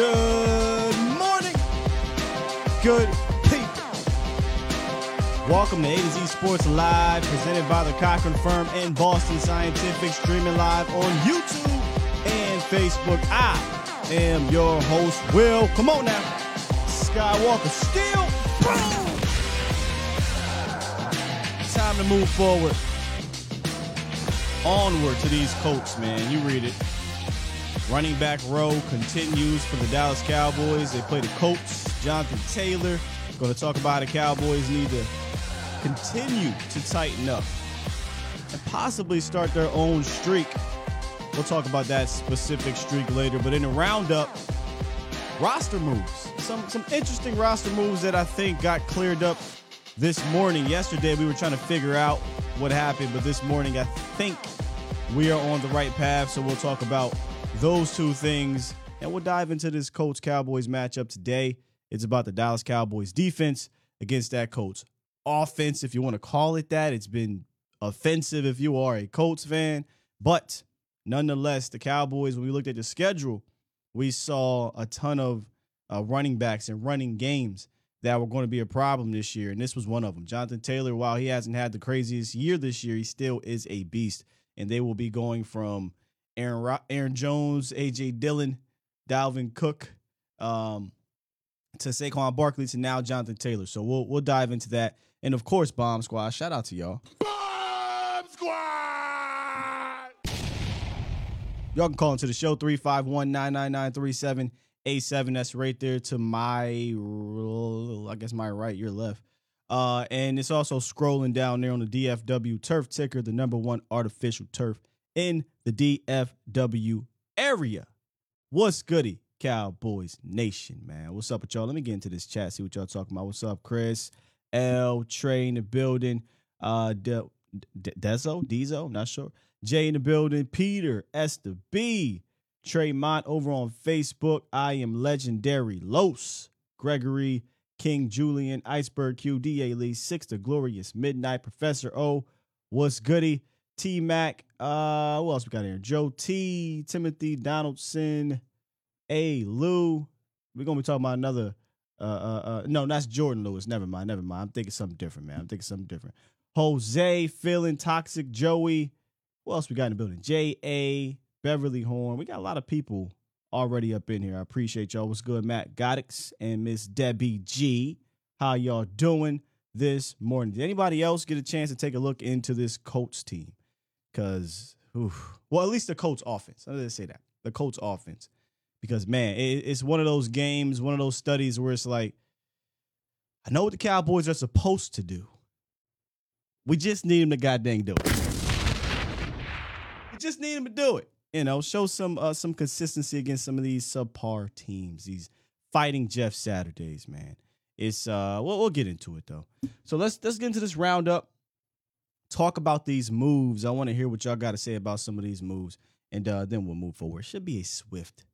Good morning. Good people. Welcome to A to Z Sports Live, presented by the Cochran Firm and Boston Scientific, streaming live on YouTube and Facebook. I am your host, Will. Come on now. Skywalker Steele. Boom. Time to move forward. Onward to these Colts, man. You read it. Running back row continues for the Dallas Cowboys. They play the Colts. Jonathan Taylor. Going to talk about the Cowboys need to continue to tighten up and possibly start their own streak. We'll talk about that specific streak later. But in the roundup, roster moves. Some some interesting roster moves that I think got cleared up this morning. Yesterday we were trying to figure out what happened, but this morning I think we are on the right path. So we'll talk about those two things and we'll dive into this Colts Cowboys matchup today. It's about the Dallas Cowboys defense against that Colts offense, if you want to call it that. It's been offensive if you are a Colts fan, but nonetheless, the Cowboys, when we looked at the schedule, we saw a ton of uh, running backs and running games that were going to be a problem this year, and this was one of them. Jonathan Taylor, while he hasn't had the craziest year this year, he still is a beast, and they will be going from Aaron Ro- Aaron Jones, AJ Dillon, Dalvin Cook, um, to Saquon Barkley to now Jonathan Taylor. So we'll we'll dive into that, and of course, Bomb Squad. Shout out to y'all. Bomb Squad! Y'all can call into the show 351 999 3787. That's right there to my, I guess, my right, your left. Uh, and it's also scrolling down there on the DFW turf ticker, the number one artificial turf in the DFW area. What's goody, Cowboys Nation, man? What's up with y'all? Let me get into this chat, see what y'all talking about. What's up, Chris? L, Trey in the building. Uh, De- De- Dezo, Dezo, not sure. Jay in the building. Peter, Esther B, Trey Mont over on Facebook. I am legendary. Los, Gregory, King Julian, Iceberg Q, DA Lee, Six, the Glorious Midnight, Professor O, what's goody? T Mac, uh, what else we got here? Joe T, Timothy Donaldson, A Lou. We're gonna be talking about another. Uh, uh, uh, no, that's Jordan Lewis. Never mind, never mind. I'm thinking something different, man. I'm thinking something different. Jose, feeling toxic. Joey, what else we got in the building? J A, Beverly Horn. We got a lot of people already up in here. I appreciate y'all. What's good, Matt Goddix and Miss Debbie G? How y'all doing this morning? Did anybody else get a chance to take a look into this Colts team? Because, well, at least the Colts offense. I didn't say that. The Colts offense. Because, man, it, it's one of those games, one of those studies where it's like, I know what the Cowboys are supposed to do. We just need them to goddamn do it. We just need them to do it. You know, show some uh, some consistency against some of these subpar teams. These fighting Jeff Saturdays, man. It's uh, we'll, we'll get into it though. So let's let's get into this roundup. Talk about these moves. I want to hear what y'all got to say about some of these moves, and uh, then we'll move forward. Should be a swift,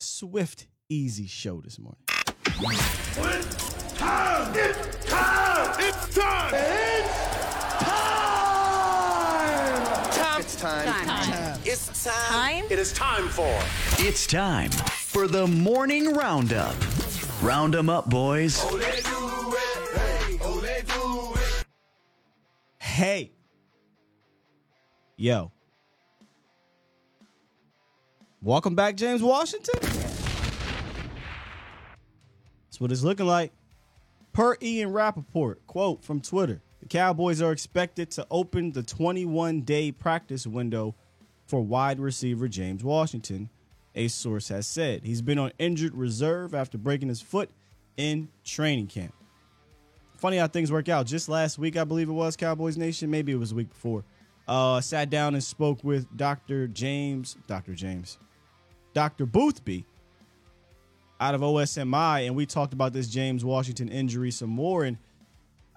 swift, easy show this morning. It's time! It's time! It's time! It's time! It's time. It's time. It is time for It's time for the morning roundup. Round 'em up, boys. Hey, yo, welcome back, James Washington. That's what it's looking like. Per Ian Rapoport, quote from Twitter The Cowboys are expected to open the 21 day practice window for wide receiver James Washington, a source has said. He's been on injured reserve after breaking his foot in training camp. Funny how things work out. Just last week, I believe it was Cowboys Nation. Maybe it was the week before. uh, sat down and spoke with Dr. James, Dr. James, Dr. Boothby out of OSMI, and we talked about this James Washington injury some more. And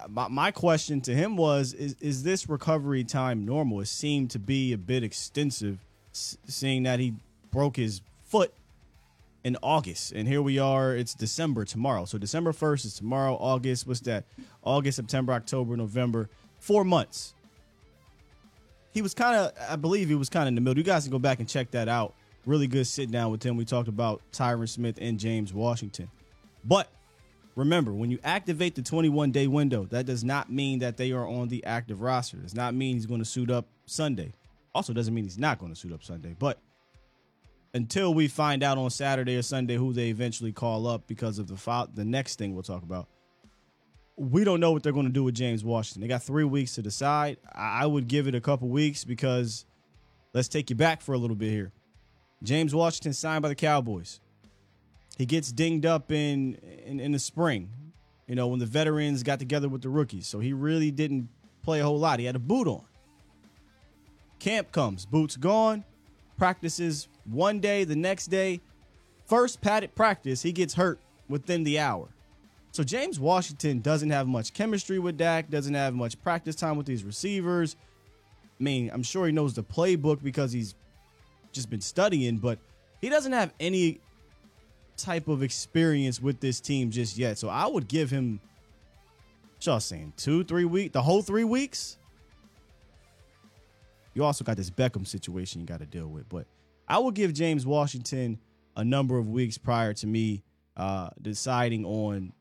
my, my question to him was: Is is this recovery time normal? It seemed to be a bit extensive, seeing that he broke his foot in August, and here we are. It's December tomorrow, so December first is tomorrow. August, what's that? August, September, October, November, four months. He was kind of, I believe, he was kind of in the middle. You guys can go back and check that out. Really good sit down with him. We talked about Tyron Smith and James Washington, but remember, when you activate the 21 day window, that does not mean that they are on the active roster. Does not mean he's going to suit up Sunday. Also, doesn't mean he's not going to suit up Sunday. But until we find out on Saturday or Sunday who they eventually call up because of the the next thing we'll talk about, we don't know what they're going to do with James Washington. They got three weeks to decide. I I would give it a couple weeks because let's take you back for a little bit here. James Washington signed by the Cowboys. He gets dinged up in, in in the spring, you know, when the veterans got together with the rookies. So he really didn't play a whole lot. He had a boot on. Camp comes, boots gone, practices one day, the next day, first padded practice, he gets hurt within the hour. So James Washington doesn't have much chemistry with Dak, doesn't have much practice time with these receivers. I mean, I'm sure he knows the playbook because he's just been studying, but he doesn't have any type of experience with this team just yet. So I would give him, y'all saying, two, three weeks, the whole three weeks. You also got this Beckham situation you got to deal with, but I will give James Washington a number of weeks prior to me uh, deciding on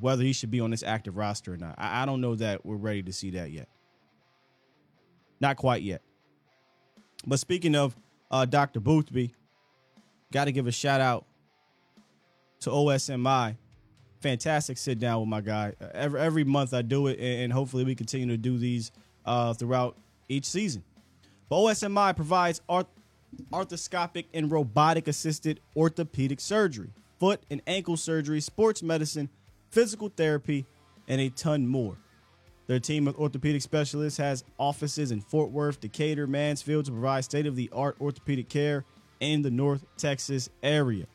whether he should be on this active roster or not. I, I don't know that we're ready to see that yet. Not quite yet. But speaking of uh, Dr. Boothby, got to give a shout out to OSMI. Fantastic sit down with my guy. Every every month I do it, and, and hopefully we continue to do these uh, throughout each season. But OSMI provides arth- arthroscopic and robotic assisted orthopedic surgery, foot and ankle surgery, sports medicine, physical therapy, and a ton more. Their team of orthopedic specialists has offices in Fort Worth, Decatur, Mansfield to provide state of the art orthopedic care in the North Texas area.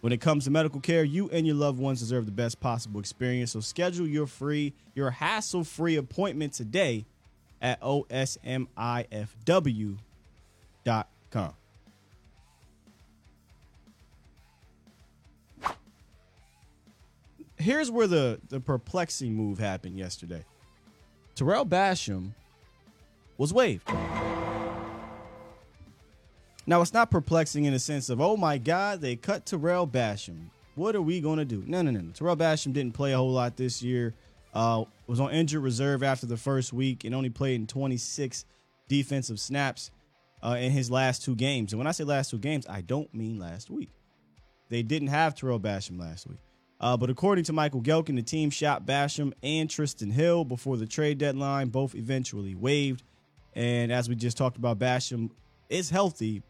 When it comes to medical care, you and your loved ones deserve the best possible experience. So schedule your free, your hassle-free appointment today at osmifw.com. Here's where the, the perplexing move happened yesterday. Tarell Basham was waived. Now it's not perplexing in the sense of, oh my God, they cut Tarell Basham. What are we going to do? No, no, no, no. Tarell Basham didn't play a whole lot this year. Uh, was on injured reserve after the first week and only played in 26 defensive snaps uh, in his last two games. And when I say last two games, I don't mean last week. They didn't have Tarell Basham last week. Uh, but according to Michael Gehlken, the team shot Basham and Trysten Hill before the trade deadline, both eventually waived. And as we just talked about, Basham is healthy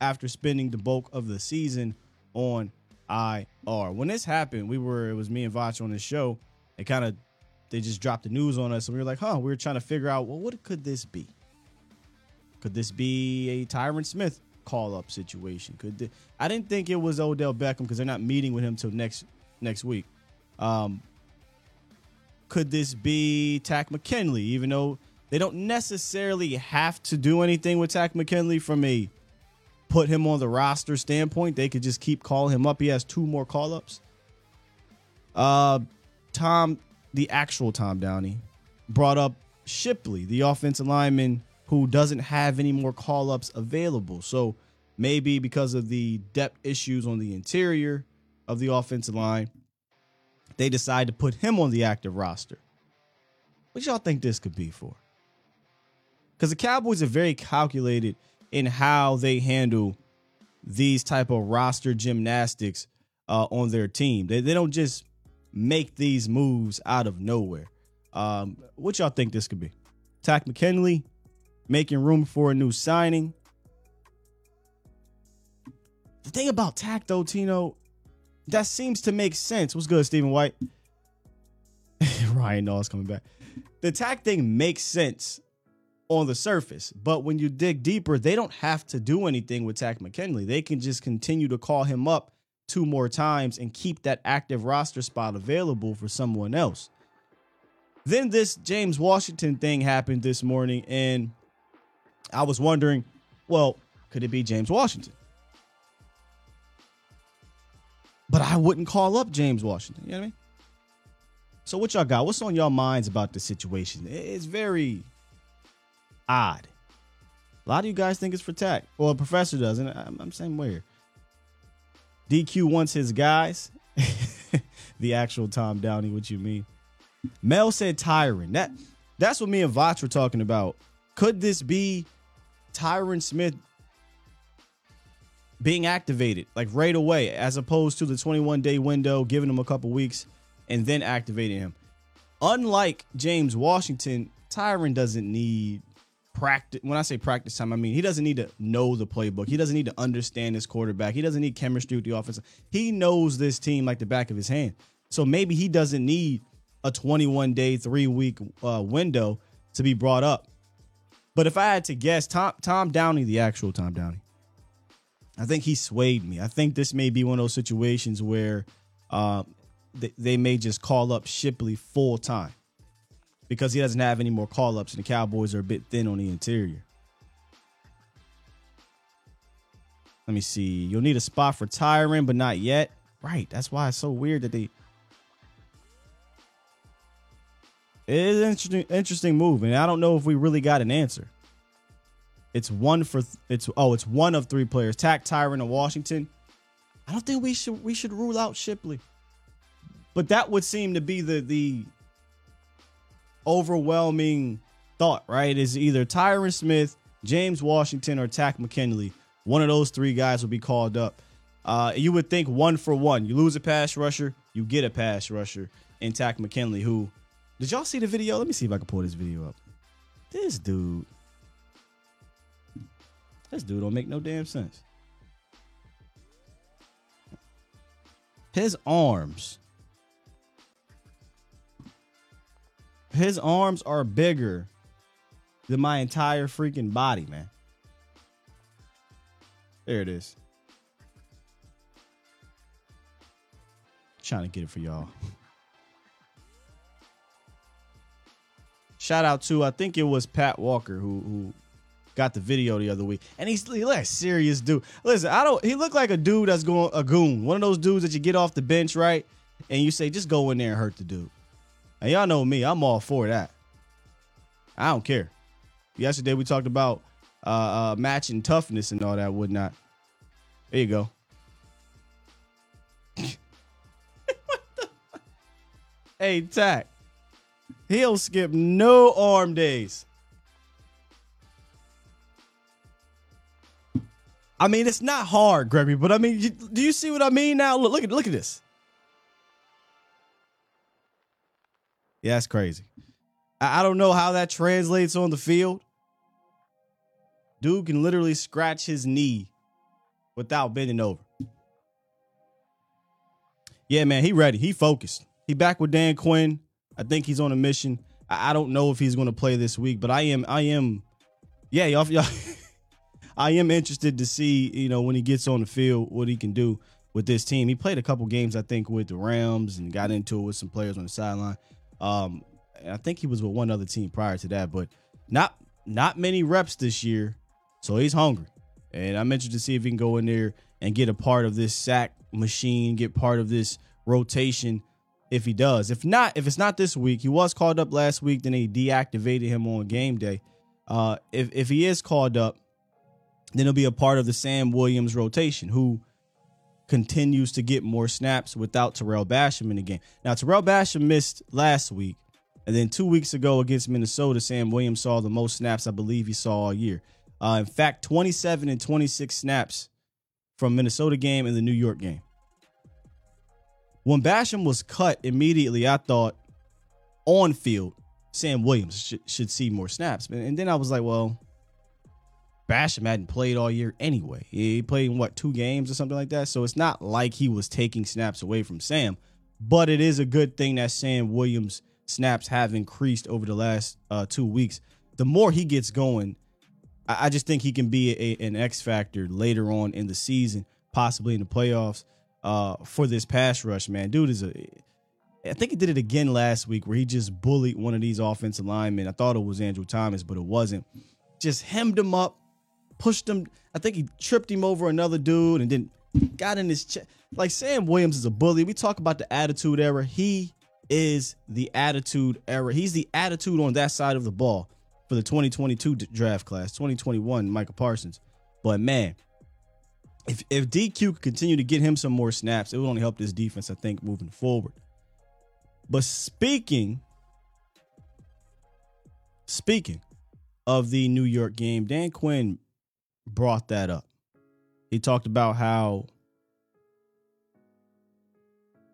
after spending the bulk of the season on IR. When this happened, we were it was me and Vach on the show. It kind of they just dropped the news on us, and we were like, huh, we were trying to figure out, well, what could this be? Could this be a Tyron Smith call up situation? Could thi- I didn't think it was Odell Beckham because they're not meeting with him till next next week. Um, could this be Takk McKinley? Even though they don't necessarily have to do anything with Takk McKinley from a put him on the roster standpoint, they could just keep calling him up. He has two more call ups. Uh, Tom, the actual Tom Downey, brought up Shipley, the offensive lineman who doesn't have any more call ups available. So maybe because of the depth issues on the interior of the offensive line, they decide to put him on the active roster. What y'all think this could be for? Because the Cowboys are very calculated in how they handle these type of roster gymnastics uh, on their team. They, they don't just make these moves out of nowhere. Um, what y'all think this could be? Takk McKinley making room for a new signing. The thing about Takk though, Tino, that seems to make sense. What's good, Stephen White? Ryan Knowles coming back. The Takk thing makes sense on the surface. But when you dig deeper, they don't have to do anything with Takk McKinley. They can just continue to call him up two more times and keep that active roster spot available for someone else. Then this James Washington thing happened this morning, and I was wondering, well, could it be James Washington? But I wouldn't call up James Washington. You know what I mean? So what y'all got? What's on y'all minds about the situation? It's very odd. A lot of you guys think it's for Takk. Well, professor doesn't. I'm, I'm saying where. DQ wants his guys. the actual Tom Downey, what you mean? Mel said Tyron. That that's what me and Vach were talking about. Could this be Tyron Smith being activated like right away, as opposed to the 21 day window, giving him a couple weeks and then activating him? Unlike James Washington, Tyron doesn't need practice. When I say practice time, I mean he doesn't need to know the playbook. He doesn't need to understand his quarterback. He doesn't need chemistry with the offense. He knows this team like the back of his hand. So maybe he doesn't need a 21 day, three week uh, window to be brought up. But if I had to guess, Tom Tom Downey, the actual Tom Downey, I think he swayed me. I think this may be one of those situations where uh, they, they may just call up Shipley full time because he doesn't have any more call ups and the Cowboys are a bit thin on the interior. Let me see. You'll need a spot for Tyron, but not yet. Right. That's why it's so weird that they. It is an interesting, interesting move, and I don't know if we really got an answer. It's one for it's oh it's one of three players. Takk, Tyron and Washington. I don't think we should we should rule out Shipley, but that would seem to be the the overwhelming thought, right? Is either Tyron Smith, James Washington, or Takk McKinley. One of those three guys will be called up. Uh, you would think one for one. You lose a pass rusher, you get a pass rusher in Takk McKinley. Who did y'all see the video? Let me see if I can pull this video up. This dude, this dude don't make no damn sense. His arms his arms are bigger than my entire freaking body, man. There it is. Trying to get it for y'all. Shout out to I think it was Pat Walker who who got the video the other week, and he's he like serious dude. Listen, I don't. He looked like a dude that's going a goon, one of those dudes that you get off the bench, right? And you say, just go in there and hurt the dude. And y'all know me, I'm all for that. I don't care. Yesterday we talked about uh, uh matching toughness and all that whatnot. There you go. hey, Takk. He'll skip no arm days. I mean, it's not hard, Gregory, but I mean, do you see what I mean now? Look, look at look at this. Yeah, that's crazy. I, I don't know how that translates on the field. Dude can literally scratch his knee without bending over. Yeah, man, he ready. He focused. He back with Dan Quinn. I think he's on a mission. I, I don't know if he's going to play this week, but I am. I am. Yeah, y'all. y'all I am interested to see, you know, when he gets on the field, what he can do with this team. He played a couple games, I think, with the Rams and got into it with some players on the sideline. Um, I think he was with one other team prior to that, but not not many reps this year. So he's hungry. And I'm interested to see if he can go in there and get a part of this sack machine, get part of this rotation if he does. If not, if it's not this week, he was called up last week, then they deactivated him on game day. Uh, if if he is called up, then he'll be a part of the Sam Williams rotation, who continues to get more snaps without Tarell Basham in the game. Now, Tarell Basham missed last week, and then two weeks ago against Minnesota, Sam Williams saw the most snaps I believe he saw all year. Uh, in fact, 27 and 26 snaps from Minnesota game and the New York game. When Basham was cut immediately, I thought on field, Sam Williams should, should see more snaps. And then I was like, well, Basham hadn't played all year anyway. He played in what two games or something like that. So it's not like he was taking snaps away from Sam, but it is a good thing that Sam Williams snaps have increased over the last uh, two weeks. the more he gets going, I, I just think he can be a, an X factor later on in the season, possibly in the playoffs. Uh, for this pass rush, man, dude is a. I think he did it again last week where he just bullied one of these offensive linemen. I thought it was Andrew Thomas, but it wasn't. Just hemmed him up, pushed him. I think he tripped him over another dude and then got in his chest. Like Sam Williams is a bully. We talk about the attitude era. He is the attitude era. He's the attitude on that side of the ball for the 2022 draft class, 2021 Micah Parsons. But man, if if DQ could continue to get him some more snaps, it would only help this defense, I think, moving forward. But speaking speaking of the New York game, Dan Quinn brought that up. He talked about how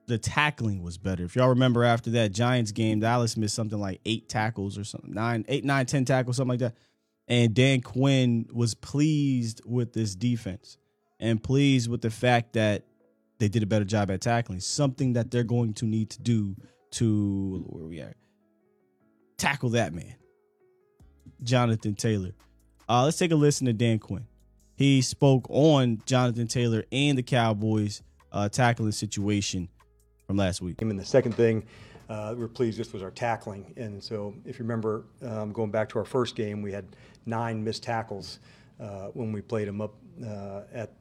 the tackling was better. If y'all remember after that Giants game, Dallas missed something like eight tackles or something, nine, eight, nine, ten tackles, something like that. And Dan Quinn was pleased with this defense and pleased with the fact that they did a better job at tackling, something that they're going to need to do to where we at tackle that man, Jonathan Taylor. Uh, let's take a listen to Dan Quinn. He spoke on Jonathan Taylor and the Cowboys uh, tackling situation from last week. And the second thing uh, we're pleased with was our tackling. And so, if you remember, um, going back to our first game, we had nine missed tackles uh, when we played them up uh, at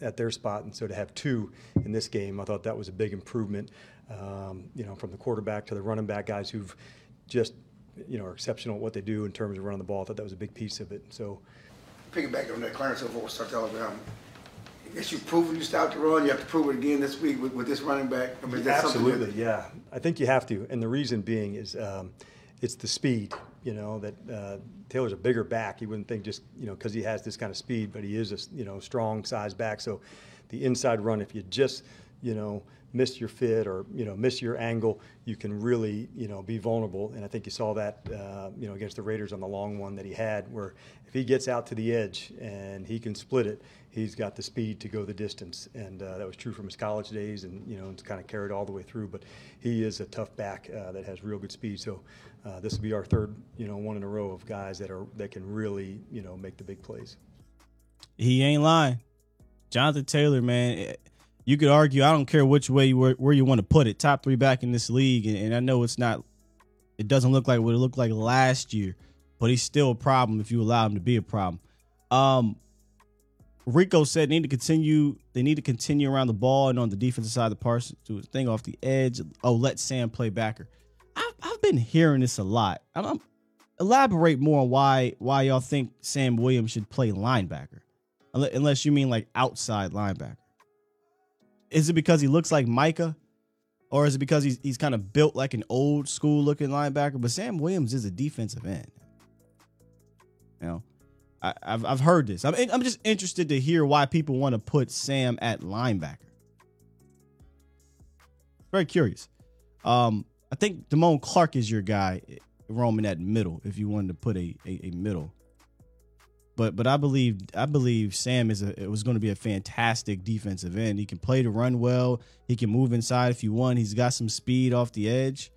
at their spot, and so to have two in this game, I thought that was a big improvement. Um, you know, from the quarterback to the running back guys who've just you know are exceptional at what they do in terms of running the ball. I thought that was a big piece of it. So, picking piggyback on that, Clarence, before we start talking about I guess you've proven you start to run. You have to prove it again this week with, with this running back. I mean, Absolutely, that, yeah. I think you have to, and the reason being is um, it's the speed. You know that uh, Taylor's a bigger back. You wouldn't think just you know because he has this kind of speed, but he is a you know strong size back. So the inside run, if you just you know miss your fit or you know miss your angle, you can really you know be vulnerable. And I think you saw that uh, you know against the Raiders on the long one that he had, where if he gets out to the edge and he can split it, he's got the speed to go the distance. And uh, that was true from his college days, and you know it's kind of carried all the way through. But he is a tough back uh, that has real good speed. So uh, this will be our third you know one in a row of guys that are that can really you know make the big plays. He ain't lying. Jonathan Taylor, man, you could argue. I don't care which way you where, where you want to put it. Top three back in this league, and, and I know it's not. It doesn't look like what it looked like last year, but he's still a problem if you allow him to be a problem. Um, Rico said they need to continue. They need to continue around the ball and on the defensive side of the to his thing off the edge. Oh, let Sam play backer. Been hearing this a lot. I'm, I'm, elaborate more on why why y'all think Sam Williams should play linebacker, unless you mean like outside linebacker. Is it because he looks like Micah? Or is it because he's he's kind of built like an old school looking linebacker? But Sam Williams is a defensive end. You know, I, have I've heard this. I'm I'm just interested to hear why people want to put Sam at linebacker. Very curious. Um, I think Damone Clark is your guy, roaming that middle. If you wanted to put a, a, a middle but but I believe I believe Sam is a it was going to be a fantastic defensive end. He can play to run well. He can move inside if you want. He's got some speed off the edge.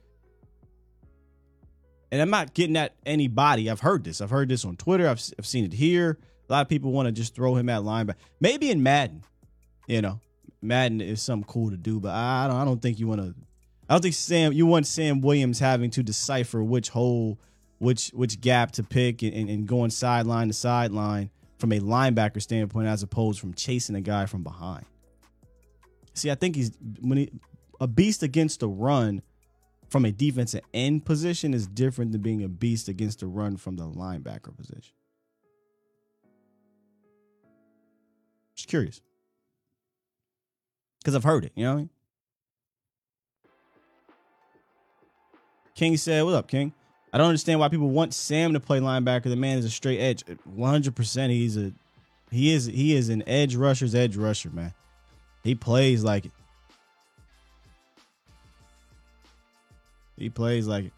And I'm not getting at anybody. I've heard this. I've heard this on Twitter. I've, I've seen it here. A lot of people want to just throw him at linebacker. Maybe in Madden, you know, Madden is something cool to do. But I don't. I don't think you want to. I don't think Sam. You want Sam Williams having to decipher which hole which which gap to pick and, and, and going sideline to sideline from a linebacker standpoint as opposed from chasing a guy from behind. See, I think he's when he a beast against the run from a defensive end position is different than being a beast against the run from the linebacker position. Just curious. Because I've heard it, you know what I mean? King said, What up, King? I don't understand why people want Sam to play linebacker. The man is a straight edge. 100% he's a he is he is an edge rusher's edge rusher, man. He plays like it. He plays like it.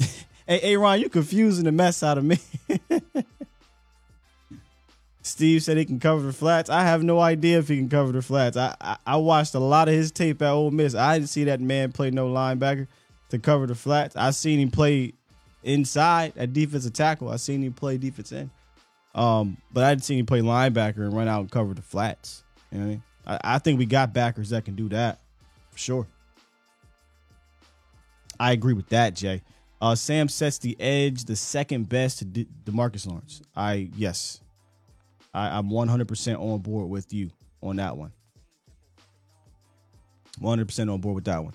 hey, hey, Ron, you confusing the mess out of me. Steve said he can cover the flats. I have no idea if he can cover the flats. I, I, I watched a lot of his tape at Ole Miss. I didn't see that man play no linebacker to cover the flats. I seen him play inside at defensive tackle. I seen him play defense end. Um, but I didn't see him play linebacker and run out and cover the flats. You know what I mean? I, I think we got backers that can do that for sure. I agree with that, Jay. Uh, Sam sets the edge, the second best to De- Demarcus Lawrence. I yes, I, I'm 100% on board with you on that one. 100% on board with that one.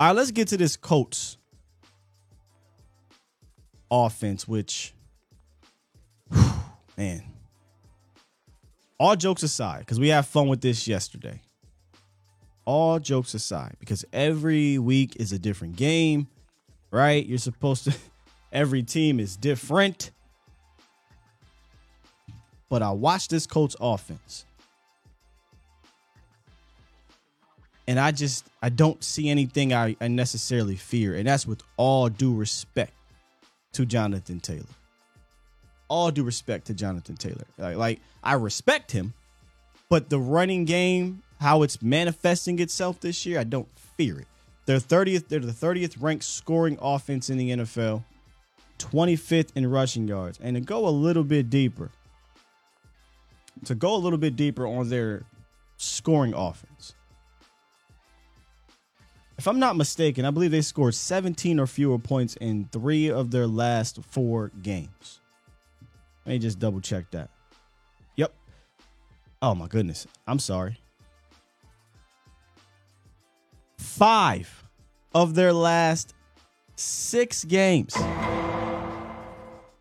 All right, let's get to this Colts offense, which, man, all jokes aside, because we had fun with this yesterday. All jokes aside, because every week is a different game, right? You're supposed to, every team is different. But I watched this Colts offense. And I just I don't see anything I, I necessarily fear. And that's with all due respect to Jonathan Taylor. All due respect to Jonathan Taylor. Like, like I respect him, but the running game, how it's manifesting itself this year, I don't fear it. They're 30th, they're the 30th ranked scoring offense in the NFL, 25th in rushing yards. And to go a little bit deeper, to go a little bit deeper on their scoring offense. If I'm not mistaken, I believe they scored 17 or fewer points in three of their last four games. Let me just double check that. Yep. Oh my goodness. I'm sorry. Five of their last six games,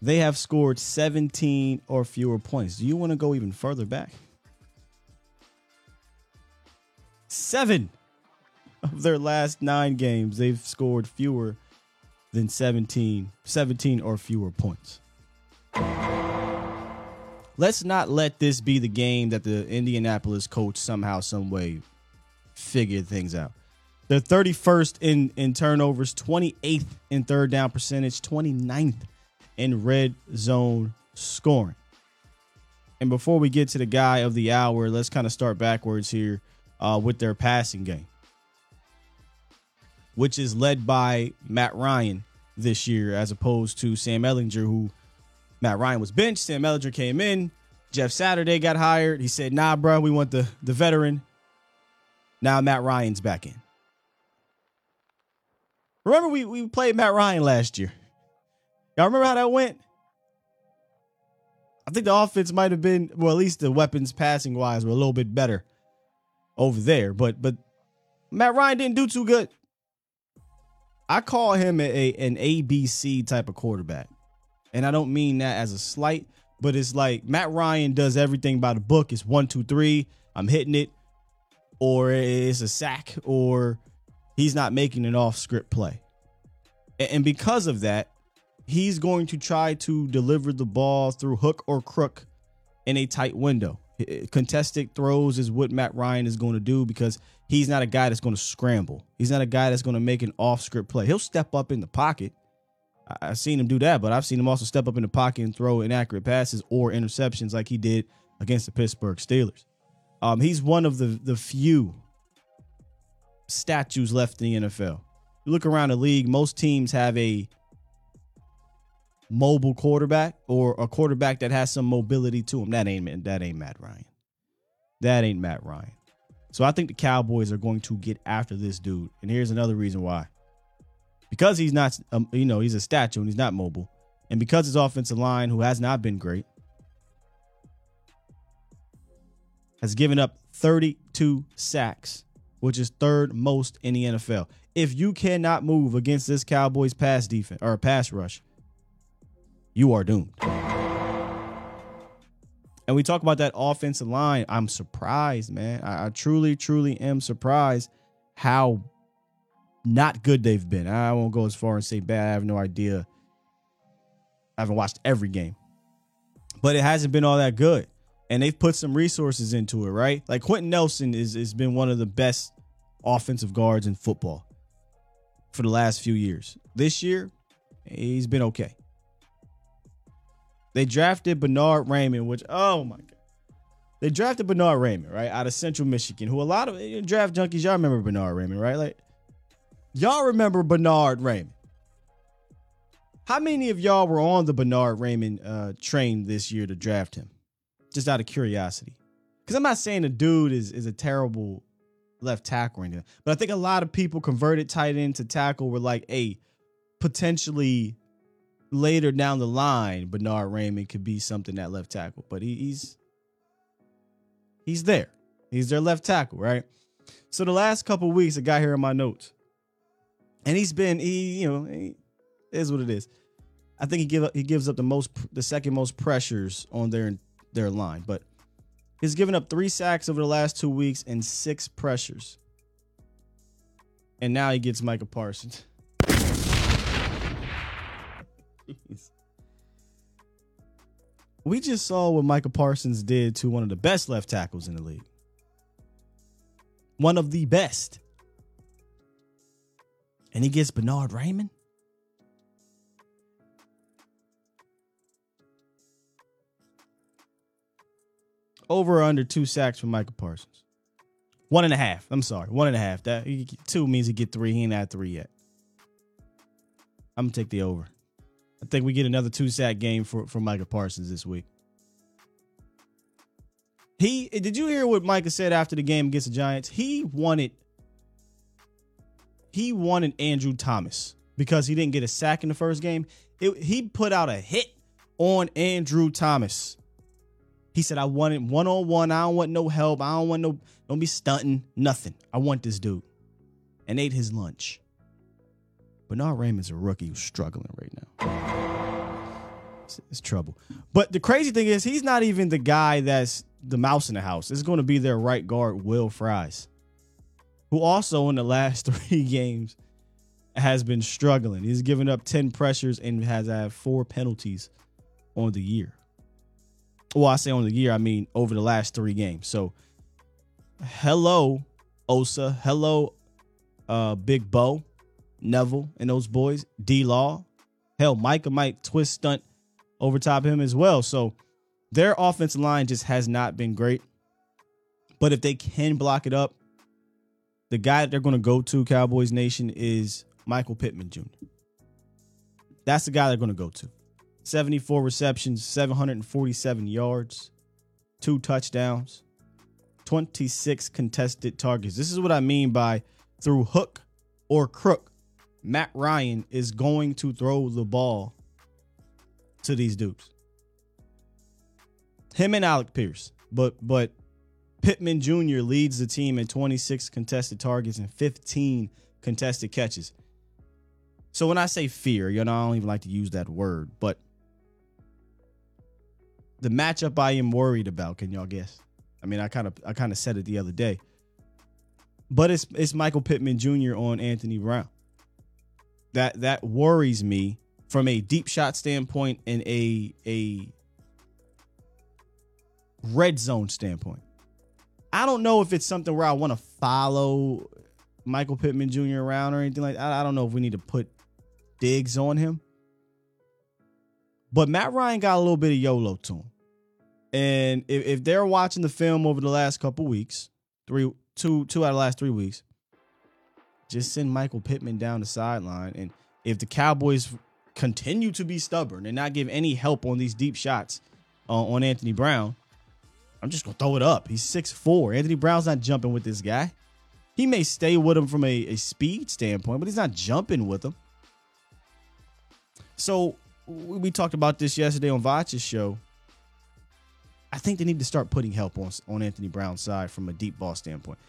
they have scored 17 or fewer points. Do you want to go even further back? Seven of their last nine games, they've scored fewer than 17, 17 or fewer points. Let's not let this be the game that the Indianapolis coach somehow, some way figured things out. They're 31st in, in turnovers, 28th in third down percentage, 29th in red zone scoring. And before we get to the guy of the hour, let's kind of start backwards here uh, with their passing game, which is led by Matt Ryan this year, as opposed to Sam Ehlinger, who Matt Ryan was benched. Sam Ehlinger came in. Jeff Saturday got hired. He said, "Nah, bro, we want the the veteran." Now Matt Ryan's back in. Remember we we played Matt Ryan last year. Y'all remember how that went? I think the offense might have been well, at least the weapons passing wise were a little bit better over there. But but Matt Ryan didn't do too good. I call him a, a an ABC type of quarterback. And I don't mean that as a slight, but it's like Matt Ryan does everything by the book. It's one, two, three. I'm hitting it, or it's a sack, or he's not making an off script play. And because of that, he's going to try to deliver the ball through hook or crook in a tight window. Contested throws is what Matt Ryan is going to do because he's not a guy that's going to scramble. He's not a guy that's going to make an off script play. He'll step up in the pocket. I've seen him do that, but I've seen him also step up in the pocket and throw inaccurate passes or interceptions like he did against the Pittsburgh Steelers. Um, he's one of the the few statues left in the NFL. You look around the league, most teams have a mobile quarterback or a quarterback that has some mobility to him. That ain't that ain't Matt Ryan. That ain't Matt Ryan. So I think the Cowboys are going to get after this dude. And here's another reason why. Because he's not um, you know, he's a statue and he's not mobile. And because his offensive line who has not been great has given up 32 sacks, which is third most in the NFL. If you cannot move against this Cowboys pass defense or pass rush, you are doomed. And we talk about that offensive line. I'm surprised, man. I, I, truly, truly am surprised how not good they've been. I won't go as far and say bad. I have no idea. I haven't watched every game, but it hasn't been all that good. And they've put some resources into it, right? Like Quenton Nelson is has been one of the best offensive guards in football for the last few years. This year, he's been okay. They drafted Bernard Raimann, which oh my god. They drafted Bernard Raimann, right, out of Central Michigan, who a lot of draft junkies, y'all remember Bernard Raimann, right? Like, y'all remember Bernard Raimann. How many of y'all were on the Bernard Raimann uh, train this year to draft him? Just out of curiosity. Because I'm not saying the dude is, is a terrible left tackle but I think a lot of people converted tight end to tackle were like, a potentially later down the line, Bernard Raimann could be something that left tackle. But he, he's he's there. He's their left tackle, right? So the last couple weeks, I got here in my notes, and he's been he you know he, is what it is. I think he give up, he gives up the most the second most pressures on their their line, but he's given up three sacks over the last two weeks and six pressures. And now he gets Micah Parsons. We just saw what Micah Parsons did to one of the best left tackles in the league. One of the best. And he gets Bernard Raimann. Over or under two sacks for Micah Parsons. One and a half. I'm sorry. One and a half. That two means he get three. He ain't at three yet. I'm gonna take the over. I think we get another two sack game for, for Micah Parsons this week. He did you hear what Micah said after the game against the Giants? He wanted he wanted Andrew Thomas because he didn't get a sack in the first game. It, he put out a hit on Andrew Thomas. He said, I wanted one on one. I don't want no help. I don't want no, don't be stunting, nothing. I want this dude. And ate his lunch. Bernard Raimann's a rookie who's struggling right now. It's, it's, trouble. But the crazy thing is, he's not even the guy that's the mouse in the house. It's going to be their right guard, Will Fries, who also in the last three games has been struggling. He's given up 10 pressures and has had four penalties on the year. Well, I say on the year, I mean over the last three games. So, hello, Osa. Hello, uh, Big Bo, Neville, and those boys. D Law. Hell, Micah might twist stunt over top him as well. So, their offensive line just has not been great. But if they can block it up, the guy that they're going to go to, Cowboys Nation, is Michael Pittman Jr. That's the guy they're going to go to. 74 receptions, 747 yards, two touchdowns, 26 contested targets. This is what I mean by through hook or crook, Matt Ryan is going to throw the ball to these dudes. Him and Alec Pierce. But but Pittman Jr. leads the team in 26 contested targets and 15 contested catches. So when I say fear, you know, I don't even like to use that word, but the matchup I am worried about. Can y'all guess? I mean, I kind of I kind of said it the other day, but it's it's Michael Pittman Jr. on Anthony Brown. That that worries me from a deep shot standpoint and a a red zone standpoint. I don't know if it's something where I want to follow Michael Pittman Jr. around or anything like that. I don't know if we need to put Diggs on him. But Matt Ryan got a little bit of YOLO to him. And if, if they're watching the film over the last couple weeks, three, two, two out of the last three weeks, just send Michael Pittman down the sideline. And if the Cowboys continue to be stubborn and not give any help on these deep shots uh, on Anthony Brown, I'm just gonna throw it up. He's 6'4. Anthony Brown's not jumping with this guy. He may stay with him from a, a speed standpoint, but he's not jumping with him. So we talked about this yesterday on Vach's show. I think they need to start putting help on on Anthony Brown's side from a deep ball standpoint,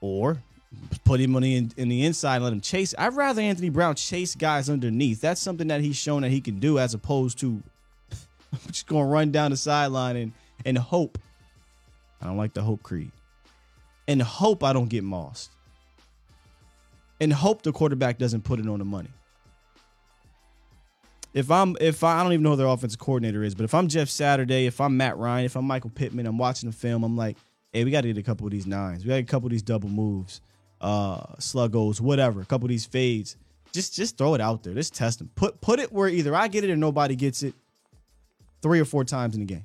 or put him on the in, in the inside and let him chase. I'd rather Anthony Brown chase guys underneath. That's something that he's shown that he can do, as opposed to just going to run down the sideline and and hope. I don't like the hope creed, and hope I don't get mossed, and hope the quarterback doesn't put it on the money if I'm if I, I don't even know who their offensive coordinator is, but if I'm Jeff Saturday, if I'm Matt Ryan, if I'm Michael Pittman, I'm watching the film, I'm like, hey, we got to get a couple of these nines, we got a couple of these double moves, uh, sluggos, whatever, a couple of these fades. Just just throw it out there. Just test them. Put put it where either I get it or nobody gets it. Three or four times in the game.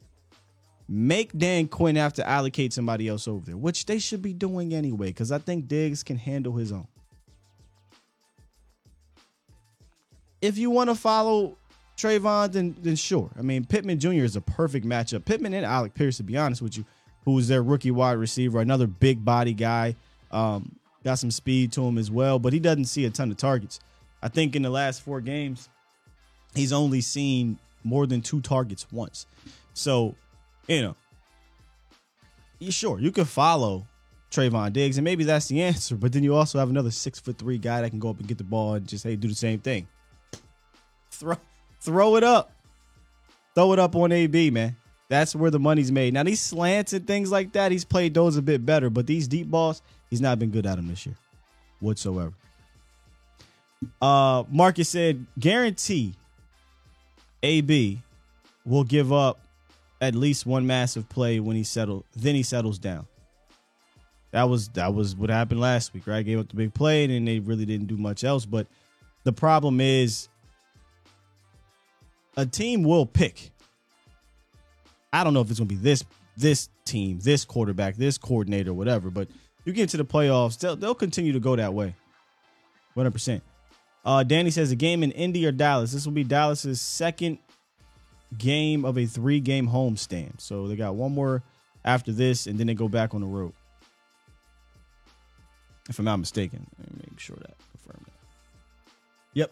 Make Dan Quinn have to allocate somebody else over there, which they should be doing anyway, because I think Diggs can handle his own. If you want to follow Trevon, then then sure. I mean, Pittman Jr. is a perfect matchup. Pittman and Alec Pierce, to be honest with you, who is their rookie wide receiver, another big body guy. Um, got some speed to him as well, but he doesn't see a ton of targets. I think in the last four games, he's only seen more than two targets once. So, you know, you sure you can follow Trevon Diggs, and maybe that's the answer. But then you also have another six foot three guy that can go up and get the ball and just hey do the same thing. Throw throw it up. Throw it up on AB, man. That's where the money's made. Now these slants and things like that, he's played those a bit better, but these deep balls, he's not been good at them this year, whatsoever. Uh, Marcus said, guarantee AB will give up at least one massive play when he settle. Then he settles down. That was that was what happened last week, right? Gave up the big play, and they really didn't do much else. But the problem is, a team will pick. I don't know if it's going to be this this team, this quarterback, this coordinator, whatever. But you get to the playoffs, they'll, they'll continue to go that way. 100%. Uh, Danny says a game in Indy or Dallas. This will be Dallas's second game of a three game homestand. So they got one more after this, and then they go back on the road. If I'm not mistaken, let me make sure that confirm that. Yep.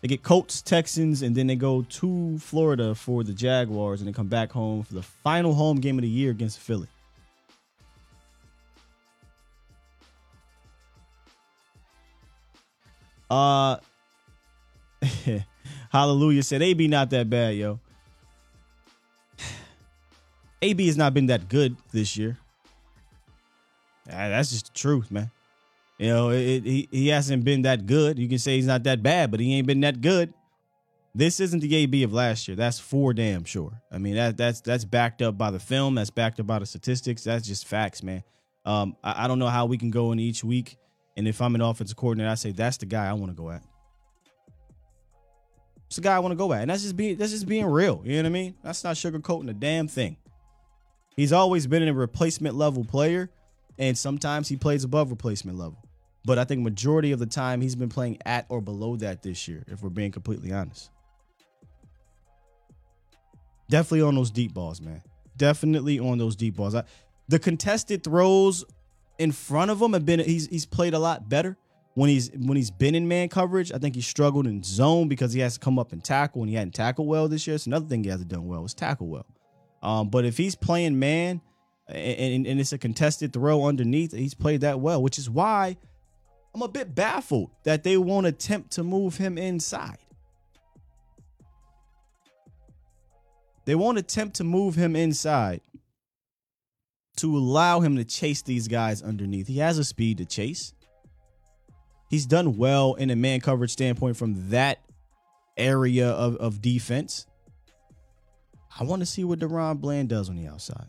They get Colts, Texans, and then they go to Florida for the Jaguars, and then come back home for the final home game of the year against Philly. Uh, Hallelujah said AB not that bad, yo. AB has not been that good this year. Ah, that's just the truth, man. You know, it, it, he he hasn't been that good. You can say he's not that bad, but he ain't been that good. This isn't the AB of last year. That's for damn sure. I mean, that that's that's backed up by the film. That's backed up by the statistics. That's just facts, man. Um, I, I don't know how we can go in each week, and if I'm an offensive coordinator, I say that's the guy I want to go at. It's the guy I want to go at, and that's just being that's just being real. You know what I mean? That's not sugarcoating a damn thing. He's always been a replacement level player, and sometimes he plays above replacement level. But I think majority of the time he's been playing at or below that this year, if we're being completely honest. Definitely on those deep balls, man. Definitely on those deep balls. I, the contested throws in front of him have been he's he's played a lot better when he's when he's been in man coverage. I think he struggled in zone because he has to come up and tackle and he hadn't tackled well this year. It's another thing he hasn't done well is tackle well. Um, but if he's playing man and, and it's a contested throw underneath, he's played that well, which is why I'm a bit baffled that they won't attempt to move him inside. They won't attempt to move him inside to allow him to chase these guys underneath. He has a speed to chase. He's done well in a man coverage standpoint from that area of, of defense. I want to see what DaRon Bland does on the outside.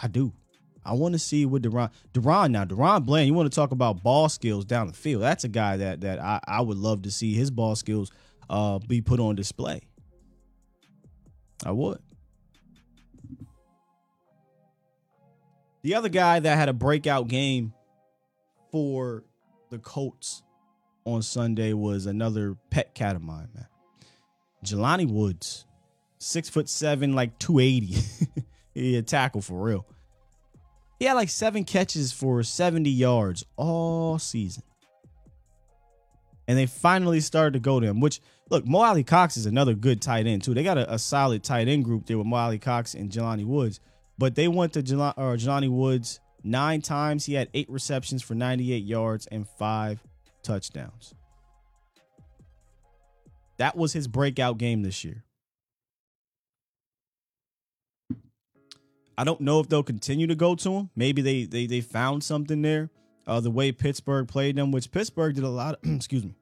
I do. I want to see what Deron DaRon now DaRon Bland. You want to talk about ball skills down the field? That's a guy that that I, I would love to see his ball skills uh, be put on display. I would. The other guy that had a breakout game for the Colts on Sunday was another pet cat of mine, man. Jelani Woods, six foot seven, like 280. he a tackle for real. He had like seven catches for 70 yards all season. And they finally started to go to him, which look, Mo Alie-Cox is another good tight end, too. They got a, a solid tight end group there with Mo Alie-Cox and Jelani Woods. But they went to Jelani, or Jelani Woods nine times. He had eight receptions for 98 yards and five touchdowns. That was his breakout game this year. I don't know if they'll continue to go to him. Maybe they they they found something there. Uh, the way Pittsburgh played them, which Pittsburgh did a lot. Of, excuse me,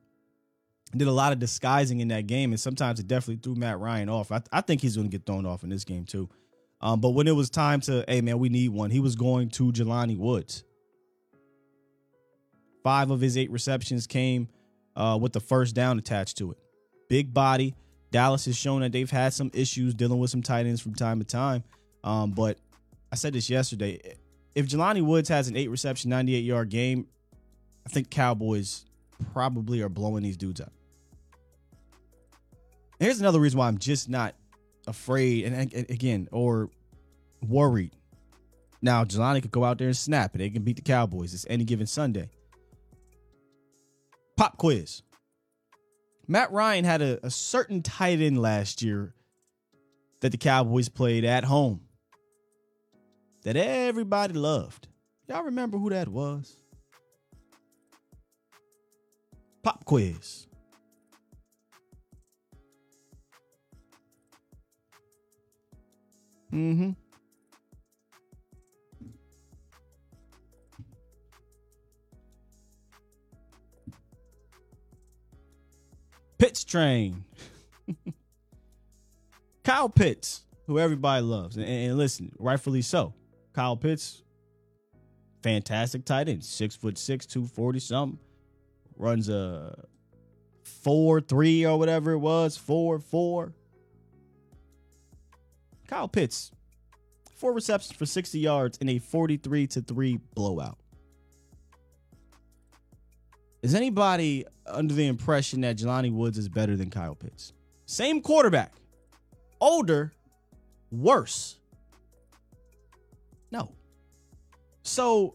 did a lot of disguising in that game, and sometimes it definitely threw Matt Ryan off. I, I think he's going to get thrown off in this game too. Um, but when it was time to, hey man, we need one, he was going to Jelani Woods. Five of his eight receptions came uh, with the first down attached to it. Big body. Dallas has shown that they've had some issues dealing with some tight ends from time to time. Um, but I said this yesterday. If Jelani Woods has an eight reception, 98 yard game, I think Cowboys probably are blowing these dudes up. Here's another reason why I'm just not afraid and, and again or worried. Now Jelani could go out there and snap it. They can beat the Cowboys. It's any given Sunday. Pop quiz. Matt Ryan had a, a certain tight end last year that the Cowboys played at home that everybody loved. Y'all remember who that was? Pop quiz. Mm-hmm. Pitts train. Kyle Pitts, who everybody loves. And, and, listen, rightfully so. Kyle Pitts, fantastic tight end. Six foot six, 240 something. Runs a four, three, or whatever it was. Four, four. Kyle Pitts, four receptions for 60 yards in a 43 to 3 blowout. Is anybody under the impression that Jelani Woods is better than Kyle Pitts? Same quarterback, older, worse. No. So,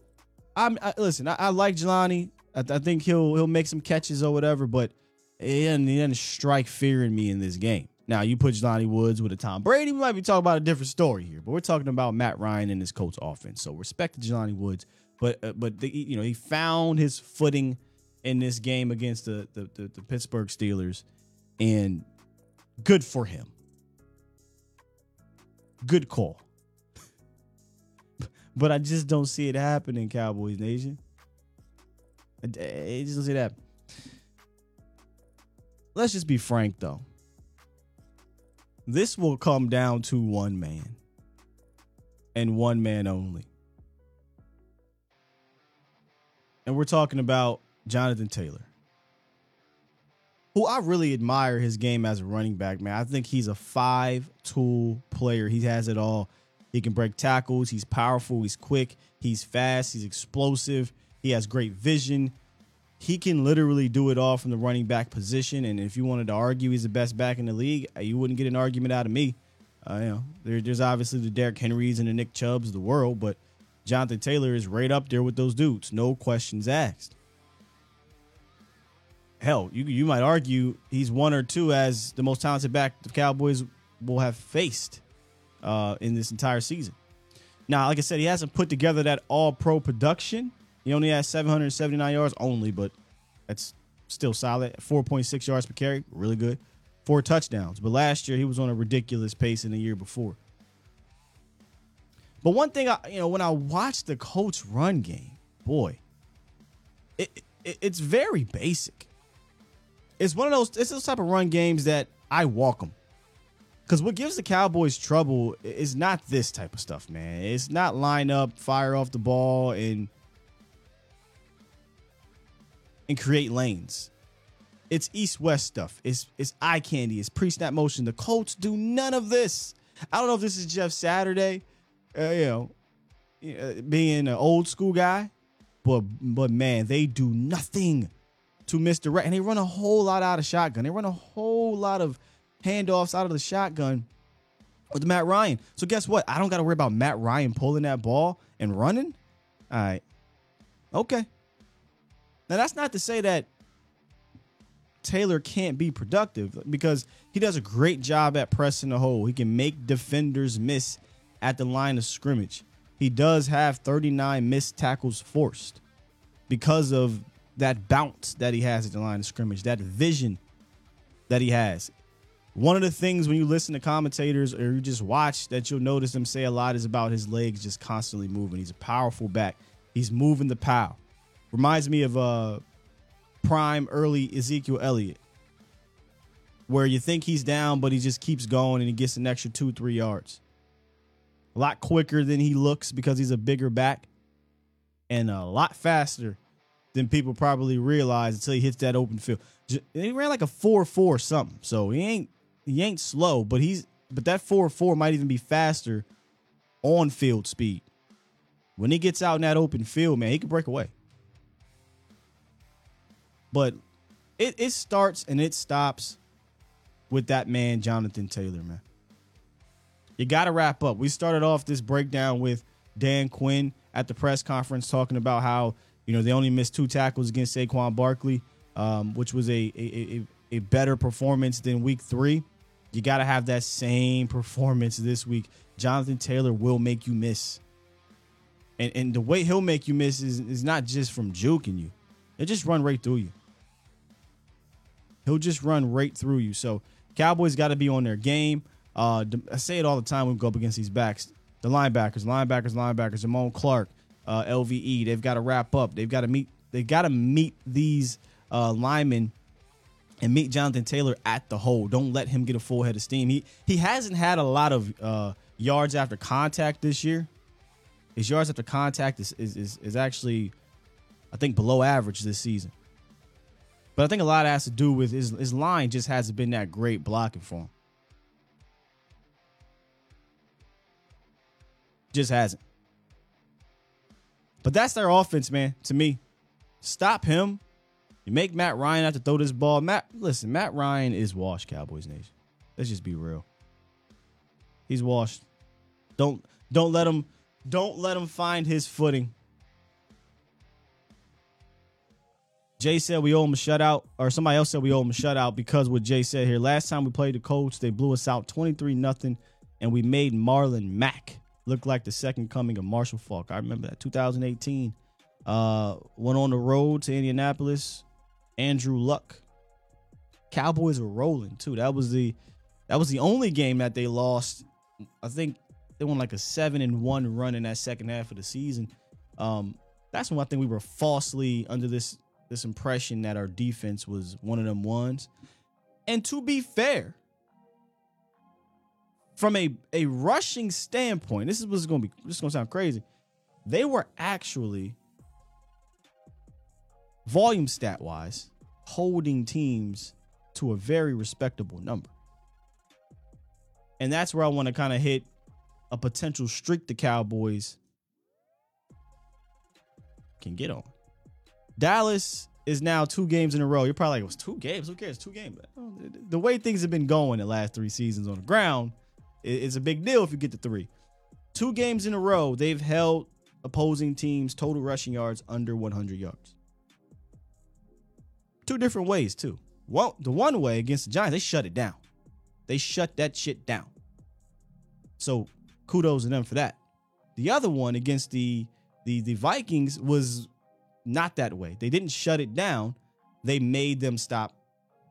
I'm I, listen. I, I, like Jelani. I, I, think he'll he'll make some catches or whatever, but he doesn't, he doesn't strike fear in me in this game. Now, you put Johnny Woods with a Tom Brady, we might be talking about a different story here, but we're talking about Matt Ryan and his coach offense. So respect to Johnny Woods, but uh, but the, you know he found his footing in this game against the, the the, the Pittsburgh Steelers, and good for him. Good call. but I just don't see it happening, Cowboys Nation. I just don't see that. Let's just be frank though this will come down to one man and one man only. And we're talking about Jonathan Taylor, who I really admire his game as a running back, man. I think he's a five tool player. He has it all. He can break tackles, he's powerful, he's quick, he's fast, he's explosive, he has great vision he can literally do it all from the running back position. And if you wanted to argue he's the best back in the league, uh, you wouldn't get an argument out of me. Uh, you know, there, there's obviously the Derrick Henrys and the Nick Chubbs of the world, but Jonathan Taylor is right up there with those dudes. No questions asked. Hell, you you might argue he's one or two as the most talented back the Cowboys will have faced uh, in this entire season. Now, like I said, he hasn't put together that all pro production he only has 779 yards only, but that's still solid. 4.6 yards per carry, really good. Four touchdowns. But last year he was on a ridiculous pace in the year before. But one thing I, you know, when I watch the Colts run game, boy, it, it it's very basic. It's one of those. It's those type of run games that I walk them. Because what gives the Cowboys trouble is not this type of stuff, man. It's not line up, fire off the ball, and and create lanes. It's east west stuff. It's it's eye candy. It's pre snap motion. The Colts do none of this. I don't know if this is Jeff Saturday, uh, you know, uh, being an old school guy, but but man, they do nothing to misdirect, and they run a whole lot out of shotgun. They run a whole lot of handoffs out of the shotgun with Matt Ryan. So guess what? I don't got to worry about Matt Ryan pulling that ball and running. All right, okay. Now, that's not to say that Taylor can't be productive because he does a great job at pressing the hole. He can make defenders miss at the line of scrimmage. He does have 39 missed tackles forced because of that bounce that he has at the line of scrimmage, that vision that he has. One of the things when you listen to commentators or you just watch that you'll notice them say a lot is about his legs just constantly moving. He's a powerful back. He's moving the power. Reminds me of uh prime early Ezekiel Elliott, where you think he's down, but he just keeps going and he gets an extra two, three yards. A lot quicker than he looks because he's a bigger back, and a lot faster than people probably realize until he hits that open field. He ran like a four four something, so he ain't he ain't slow, but he's but that four four might even be faster on field speed. When he gets out in that open field, man, he can break away. But it, it starts and it stops with that man, Jonathan Taylor, man. You got to wrap up. We started off this breakdown with Dan Quinn at the press conference talking about how, you know, they only missed two tackles against Saquon Barkley, um, which was a, a, a, a better performance than week three. You got to have that same performance this week. Jonathan Taylor will make you miss. And, and the way he'll make you miss is, is not just from juking you, he'll just run right through you. He'll just run right through you. So, Cowboys got to be on their game. Uh, I say it all the time when we go up against these backs. The linebackers, linebackers, linebackers, Damone Clark, uh, LVE. They've got to wrap up. They've got to meet. They got to meet these uh, linemen and meet Jonathan Taylor at the hole. Don't let him get a full head of steam. He he hasn't had a lot of uh, yards after contact this year. His yards after contact is is, is is actually, I think, below average this season. But I think a lot has to do with his his line just hasn't been that great blocking for him. Just hasn't. But that's their offense, man. To me, stop him. You make Matt Ryan have to throw this ball. Matt, listen, Matt Ryan is washed, Cowboys Nation. Let's just be real. He's washed. Don't don't let him don't let him find his footing. Jay said we owe him a shutout, or somebody else said we owe him a shutout because what Jay said here. Last time we played the Colts, they blew us out 23 nothing, and we made Marlon Mack look like the second coming of Marshall Faulk. I remember that 2018. Uh, went on the road to Indianapolis. Andrew Luck. Cowboys were rolling too. That was the that was the only game that they lost. I think they won like a seven and one run in that second half of the season. Um, that's when I think we were falsely under this this impression that our defense was one of them ones. And to be fair, from a, a rushing standpoint, this is what's gonna be this is gonna sound crazy. They were actually volume stat wise holding teams to a very respectable number. And that's where I want to kind of hit a potential streak the Cowboys can get on. Dallas is now two games in a row. You're probably like, it was two games. Who cares? Two games. Oh, the way things have been going the last three seasons on the ground, it's a big deal if you get to three. Two games in a row, they've held opposing teams' total rushing yards under 100 yards. Two different ways, too. Well, the one way against the Giants, they shut it down. They shut that shit down. So kudos to them for that. The other one against the the the Vikings was not that way. They didn't shut it down. They made them stop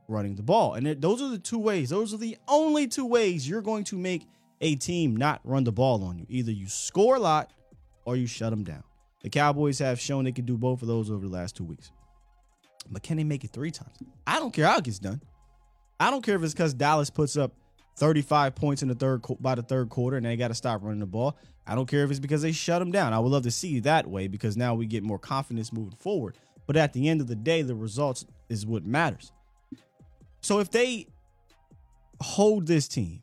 running the ball. And those are the two ways. Those are the only two ways you're going to make a team not run the ball on you. Either you score a lot or you shut them down. The Cowboys have shown they can do both of those over the last two weeks. But can they make it three times? I don't care how it gets done. I don't care if it's because Dallas puts up 35 points in the third by the third quarter and they got to stop running the ball. I don't care if it's because they shut them down. I would love to see that way because now we get more confidence moving forward. But at the end of the day, the results is what matters. So if they hold this team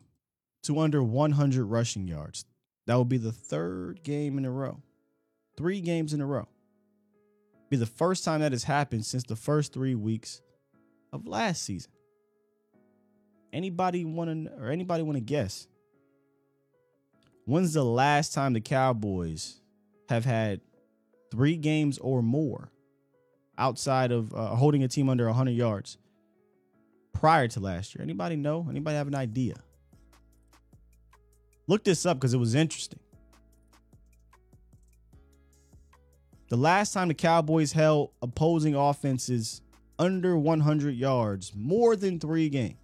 to under 100 rushing yards, that will be the third game in a row. Three games in a row. Be the first time that has happened since the first 3 weeks of last season. Anybody want to or anybody want to guess? When's the last time the Cowboys have had 3 games or more outside of uh, holding a team under 100 yards prior to last year? Anybody know? Anybody have an idea? Look this up because it was interesting. The last time the Cowboys held opposing offenses under 100 yards more than three games.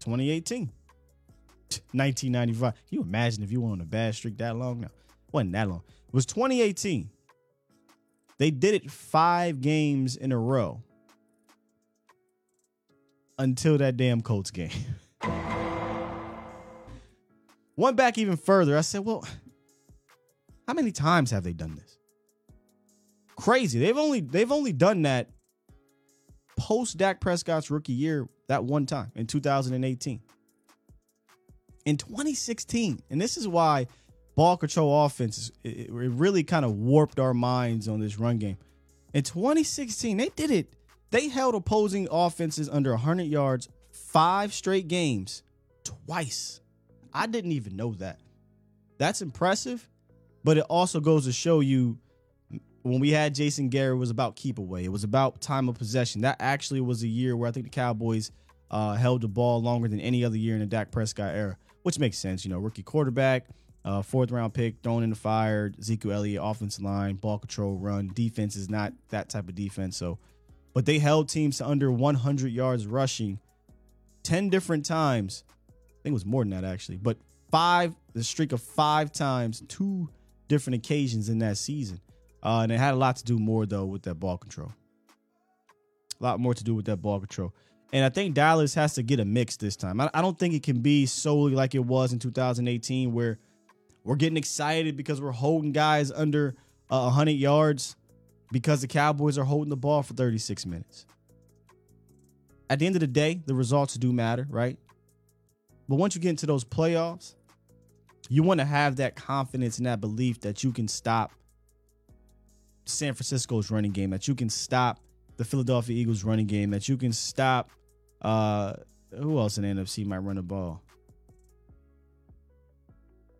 2018. 1995. Can you imagine if you were on a bad streak that long? No, wasn't that long. It was 2018. They did it five games in a row until that damn Colts game. Went back even further. I said, well, how many times have they done this? Crazy. They've only they've only done that post Dak Prescott's rookie year that one time in 2018. In 2016, and this is why ball control offenses, it, it really kind of warped our minds on this run game. In 2016, they did it They held opposing offenses under 100 yards five straight games, twice. I didn't even know that. That's impressive, but it also goes to show you when we had Jason Garrett, it was about keep away. It was about time of possession. That actually was a year where I think the Cowboys uh, held the ball longer than any other year in the Dak Prescott era, which makes sense. You know, rookie quarterback, uh, fourth round pick, thrown in the fire, Ezekiel Elliott, offensive line, ball control, run. Defense is not that type of defense. So, but they held teams to under 100 yards rushing 10 different times. I think it was more than that actually, but five, the streak of five times, two different occasions in that season. Uh, and it had a lot to do more though with that ball control. A lot more to do with that ball control. And I think Dallas has to get a mix this time. I, I don't think it can be solely like it was in 2018, where we're getting excited because we're holding guys under uh, 100 yards because the Cowboys are holding the ball for 36 minutes. At the end of the day, the results do matter, right? But once you get into those playoffs, you want to have that confidence and that belief that you can stop San Francisco's running game, that you can stop the Philadelphia Eagles running game, that you can stop uh who else in the NFC might run the ball?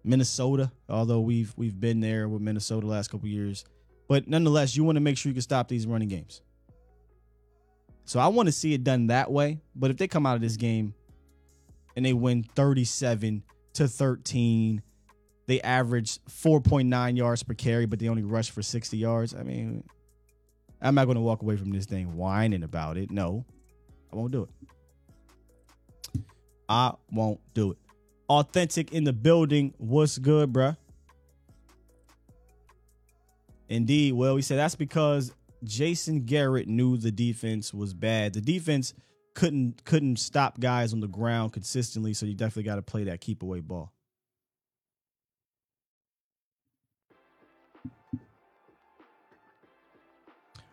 Minnesota, although we've we've been there with Minnesota the last couple years. But nonetheless, you want to make sure you can stop these running games. So I want to see it done that way. But if they come out of this game and they win 37 to 13, they averaged 4.9 yards per carry, but they only rushed for 60 yards. I mean, I'm not going to walk away from this thing whining about it. No, I won't do it. I won't do it. Authentic in the building. What's good, bruh? Indeed. Well, we said that's because Jason Garrett knew the defense was bad. The defense couldn't couldn't stop guys on the ground consistently, so you definitely got to play that keep away ball.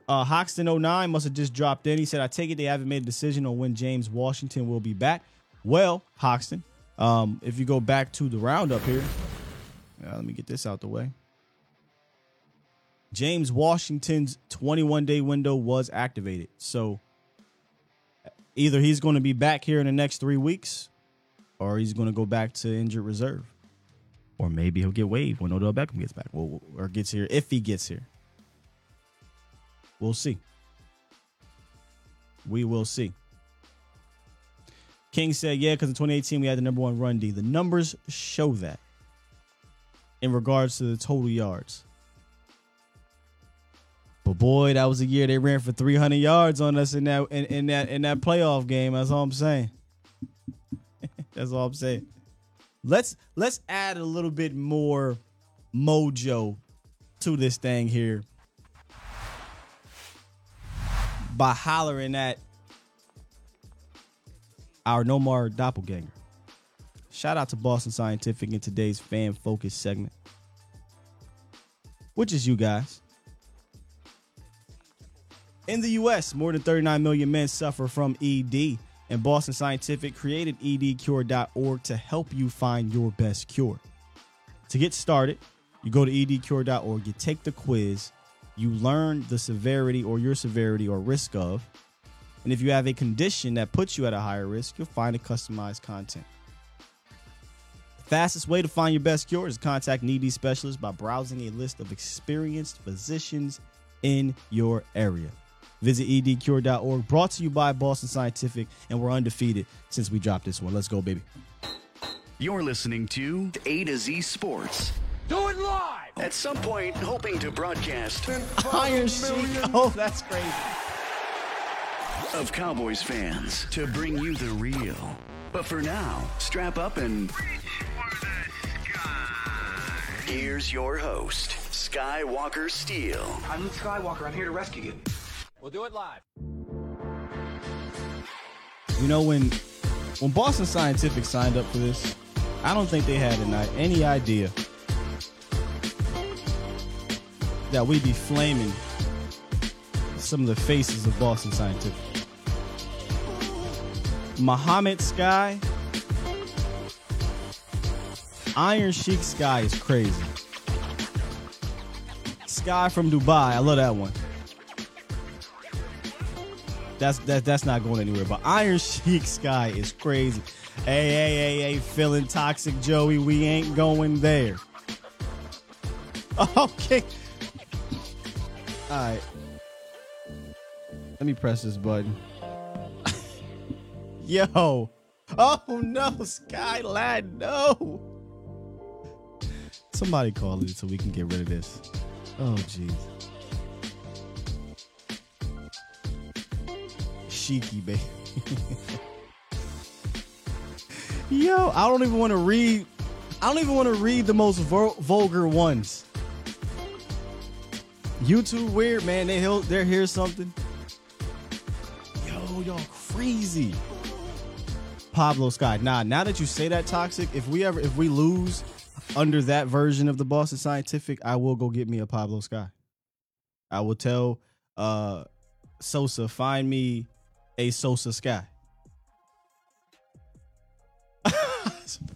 Uh, Hoxton 09 must have just dropped in. He said, I take it they haven't made a decision on when James Washington will be back. Well, Hoxton, um, if you go back to the roundup here, uh, let me get this out the way. James Washington's 21 day window was activated. So either he's going to be back here in the next three weeks or he's going to go back to injured reserve. Or maybe he'll get waived when Odell Beckham gets back or gets here if he gets here. We'll see. We will see. King said, yeah, because in 2018 we had the number one run D. The numbers show that in regards to the total yards. But boy, that was a year they ran for 300 yards on us in that in, in that in that playoff game. That's all I'm saying. That's all I'm saying. Let's let's add a little bit more mojo to this thing here by hollering at our no more doppelganger. Shout out to Boston Scientific in today's fan focus segment, which is you guys. In the US, more than 39 million men suffer from ED, and Boston Scientific created edcure.org to help you find your best cure. To get started, you go to edcure.org, you take the quiz, you learn the severity or your severity or risk of. And if you have a condition that puts you at a higher risk, you'll find a customized content. The fastest way to find your best cure is contact an ED specialist by browsing a list of experienced physicians in your area. Visit edcure.org, brought to you by Boston Scientific, and we're undefeated since we dropped this one. Let's go, baby. You're listening to A to Z Sports. Do it live! At some point, hoping to broadcast Iron Sheik. Oh, that's crazy. of Cowboys fans to bring you the real. But for now, strap up and here's your host, Skywalker Steele. I'm Luke Skywalker. I'm here to rescue you. We'll do it live. You know when when Boston Scientific signed up for this, I don't think they had an, any idea that we'd be flaming some of the faces of Boston Scientific. Muhammad Sky, Iron Sheik Sky is crazy. Sky from Dubai, I love that one. That's that that's not going anywhere. But Iron Sheik Sky is crazy. Hey, hey, hey, hey, feeling toxic, Joey. We ain't going there. Okay. All right. Let me press this button. Yo. Oh no, Skylad, no. Somebody call it so we can get rid of this. Oh jeez. Sheiky baby. Yo, I don't even want to read. I don't even want to read the most vul- vulgar ones. YouTube weird, man. They hear, they hear something. Yo, y'all crazy. Pablo Sky. Nah, now that you say that toxic, if we ever if we lose under that version of the Boston Scientific, I will go get me a Pablo Sky. I will tell uh Sosa, find me a Sosa Sky. Sky.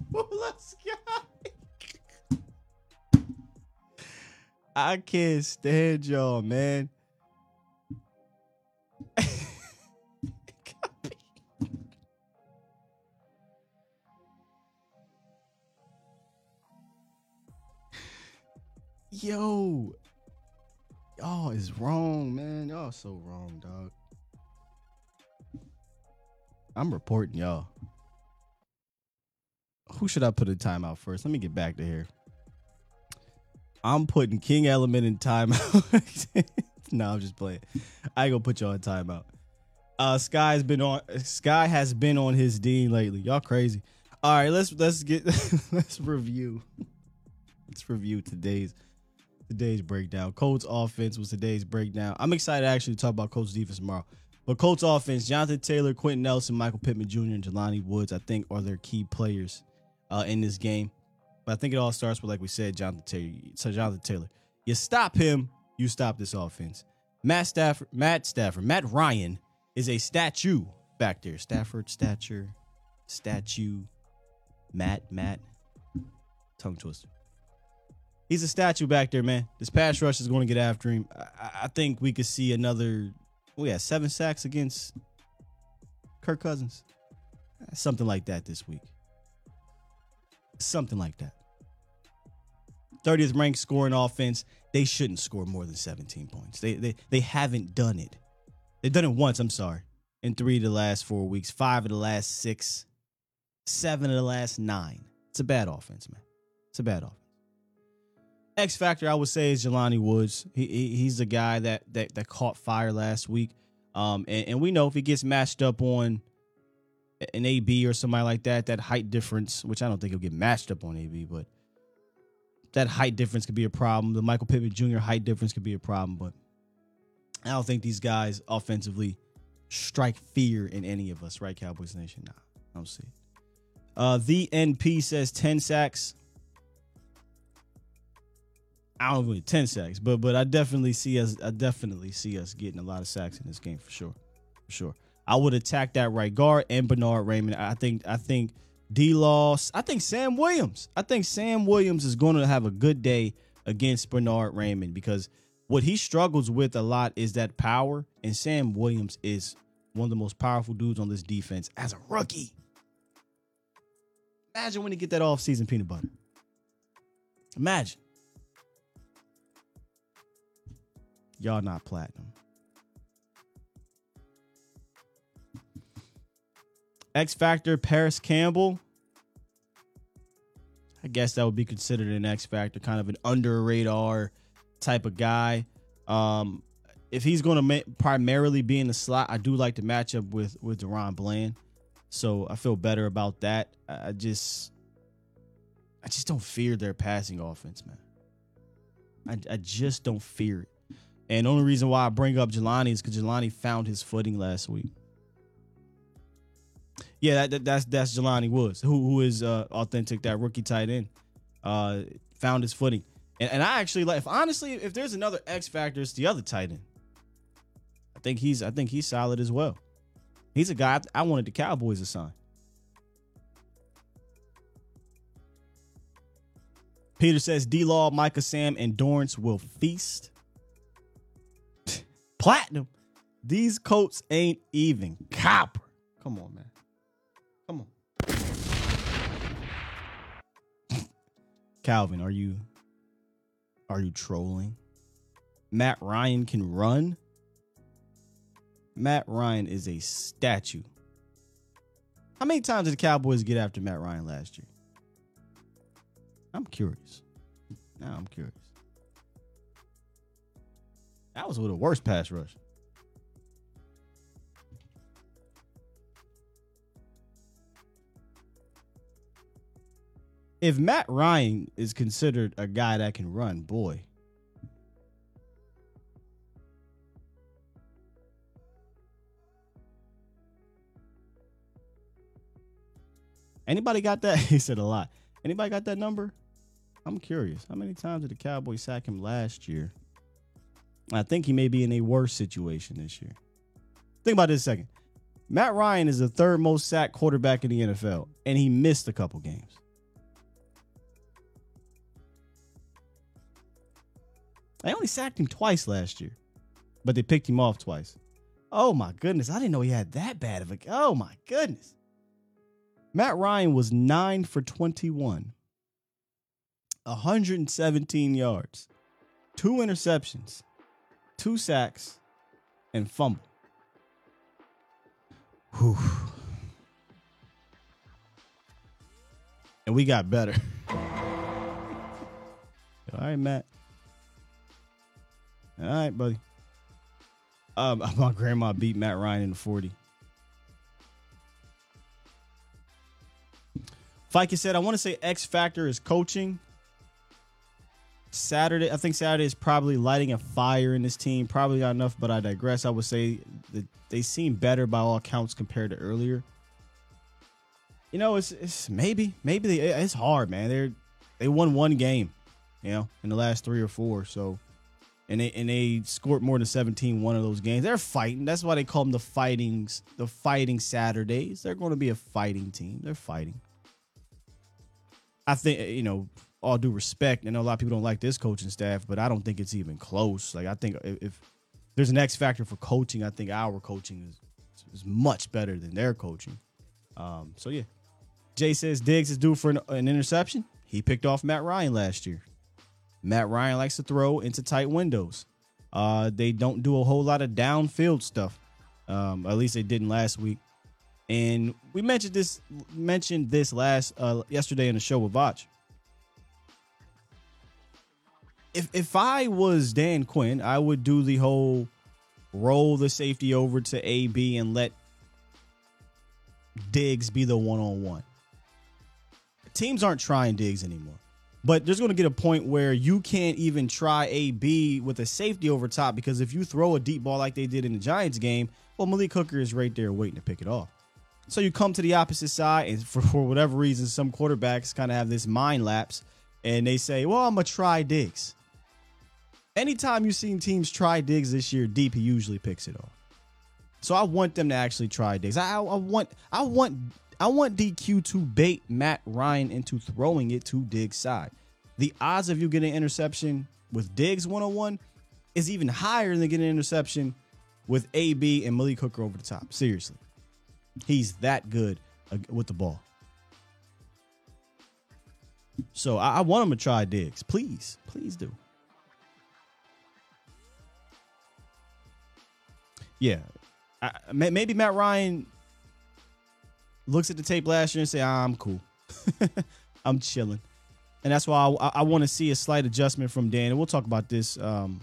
I can't stand y'all, man. Yo, y'all is wrong, man. Y'all so wrong, dog. I'm reporting y'all. Who should I put in timeout first? Let me get back to here. I'm putting King Element in timeout. no, I'm just playing. I ain't gonna put y'all in timeout. Uh, Sky's been on. Sky has been on his dean lately. Y'all crazy. All right, let's let's get let's review. Let's review today's today's breakdown. Colts offense was today's breakdown. I'm excited to actually talk about Colts defense tomorrow. But Colts offense, Jonathan Taylor, Quenton Nelson, Michael Pittman Jr., and Jelani Woods, I think, are their key players uh, in this game. But I think it all starts with, like we said, Jonathan Taylor. So Jonathan Taylor, you stop him, you stop this offense. Matt Stafford, Matt Stafford, Matt Ryan is a statue back there. Stafford, stature, statue, Matt, Matt, tongue twister. He's a statue back there, man. This pass rush is going to get after him. I, I think we could see another. Oh we had seven sacks against Kirk Cousins, something like that this week. Something like that. 30th ranked scoring offense. They shouldn't score more than 17 points. They they they haven't done it. They've done it once. I'm sorry. In three of the last four weeks, five of the last six, seven of the last nine. It's a bad offense, man. It's a bad offense. X factor, I would say, is Jelani Woods. He, he he's the guy that that that caught fire last week. Um, and, and we know if he gets matched up on an AB or somebody like that, that height difference, which I don't think he'll get matched up on AB, but that height difference could be a problem. The Michael Pittman Jr. height difference could be a problem, but I don't think these guys offensively strike fear in any of us, right? Cowboys Nation. Nah, I don't see it. Uh, the NP says 10 sacks. I don't really 10 sacks, but but I definitely see us I definitely see us getting a lot of sacks in this game for sure. For sure. I would attack that right guard and Bernard Raimann. I think I think D Law. I think Sam Williams. I think Sam Williams is going to have a good day against Bernard Raimann because what he struggles with a lot is that power, and Sam Williams is one of the most powerful dudes on this defense as a rookie. Imagine when he get that off-season peanut butter. Imagine. Y'all not platinum. X Factor Parris Campbell. I guess that would be considered an X Factor, kind of an under radar type of guy. Um, if he's going to ma- primarily be in the slot, I do like to match up with with DaRon Bland, so I feel better about that. I I just, I just don't fear their passing offense, man. I, I just don't fear it. And the only reason why I bring up Jelani is because Jelani found his footing last week. Yeah, that, that, that's that's Jelani Woods, who who is uh, authentic, that rookie tight end. Uh, found his footing, and, and I actually like. If honestly, if there's another X factor, it's the other tight end. I think he's I think he's solid as well. He's a guy I wanted the Cowboys to sign. Peter says D Law, Micah Sam, and Dorance will feast. Platinum. These coats ain't even copper. Come on, man. Calvin, are you are you trolling? Matt Ryan can run? Matt Ryan is a statue. How many times did the Cowboys get after Matt Ryan last year? I'm curious. Now I'm curious. That was with a worse pass rush. If Matt Ryan is considered a guy that can run, boy. Anybody got that? He said a lot. Anybody got that number? I'm curious. How many times did the Cowboys sack him last year? I think he may be in a worse situation this year. Think about this second. Matt Ryan is the third most sacked quarterback in the NFL, and he missed a couple games. They only sacked him twice last year, but they picked him off twice. Oh my goodness. I didn't know he had that bad of a. Oh my goodness. Matt Ryan was 9 for 21, 117 yards, two interceptions, two sacks, and fumble. Whew. And we got better. All right, Matt. All right, buddy. Um, my grandma beat Matt Ryan in the 40. Fike said, I want to say X factor is coaching. Saturday, I think Saturday is probably lighting a fire in this team. Probably not enough, but I digress. I would say that they seem better by all accounts compared to earlier. You know, it's it's maybe maybe they, it's hard, man. They're they won one game, you know, in the last three or four. So, and they and they scored more than 17 one of those games. They're fighting. That's why they call them the fightings, the fighting Saturdays. They're going to be a fighting team. They're fighting. I think you know, all due respect, I know a lot of people don't like this coaching staff, but I don't think it's even close. Like I think if, if there's an X factor for coaching, I think our coaching is is much better than their coaching. Um, so yeah, Jay says Diggs is due for an, an interception. He picked off Matt Ryan last year. Matt Ryan likes to throw into tight windows. Uh, they don't do a whole lot of downfield stuff. Um, at least they didn't last week. And we mentioned this mentioned this last uh, yesterday in the show with Vach. If if I was Dan Quinn, I would do the whole roll the safety over to AB and let Diggs be the one on one. Teams aren't trying Diggs anymore. But there's going to get a point where you can't even try AB with a safety over top because if you throw a deep ball like they did in the Giants game, well, Malik Hooker is right there waiting to pick it off. So you come to the opposite side, and for, for whatever reason, some quarterbacks kind of have this mind lapse and they say, well, I'm going to try Diggs. Anytime you've seen teams try Diggs this year, deep, he usually picks it off. So I want them to actually try Diggs. I, I want I want I want DQ to bait Matt Ryan into throwing it to Diggs' side. The odds of you getting an interception with Diggs 101 is even higher than getting an interception with AB and Malik Hooker over the top. Seriously. He's that good with the ball. So I, I want him to try Diggs. Please, please do. Yeah, I, maybe Matt Ryan looks at the tape last year and say, "I'm cool, I'm chilling," and that's why I, I want to see a slight adjustment from Dan. And we'll talk about this. Um,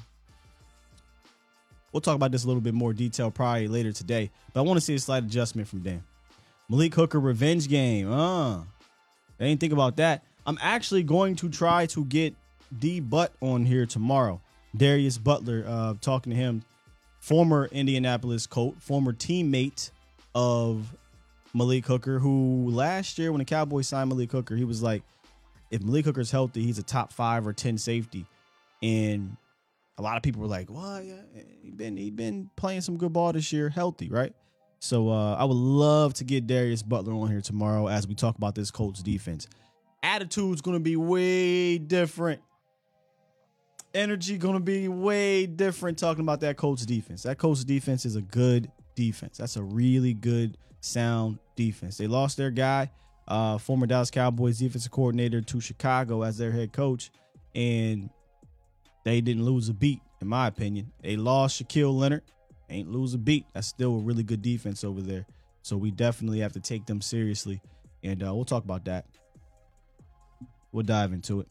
we'll talk about this a little bit more detail probably later today. But I want to see a slight adjustment from Dan. Malik Hooker revenge game. Uh, I didn't think about that. I'm actually going to try to get D Butt on here tomorrow. Darius Butler, uh, talking to him former Indianapolis Colt, former teammate of Malik Hooker, who last year when the Cowboys signed Malik Hooker, he was like, if Malik Hooker's healthy, he's a top five or ten safety. And a lot of people were like, "Well, yeah, he been he been playing some good ball this year, healthy, right?" So uh, I would love to get Darius Butler on here tomorrow as we talk about this Colts defense. Attitude's going to be way different. energy gonna be way different talking about that Colts defense. That Colts defense is a good defense. That's a really good, sound defense. They lost their guy, uh, former Dallas Cowboys defensive coordinator, to Chicago as their head coach, and they didn't lose a beat, in my opinion. They lost Shaquille Leonard, ain't lose a beat. That's still a really good defense over there. So we definitely have to take them seriously, and uh, we'll talk about that. We'll dive into it.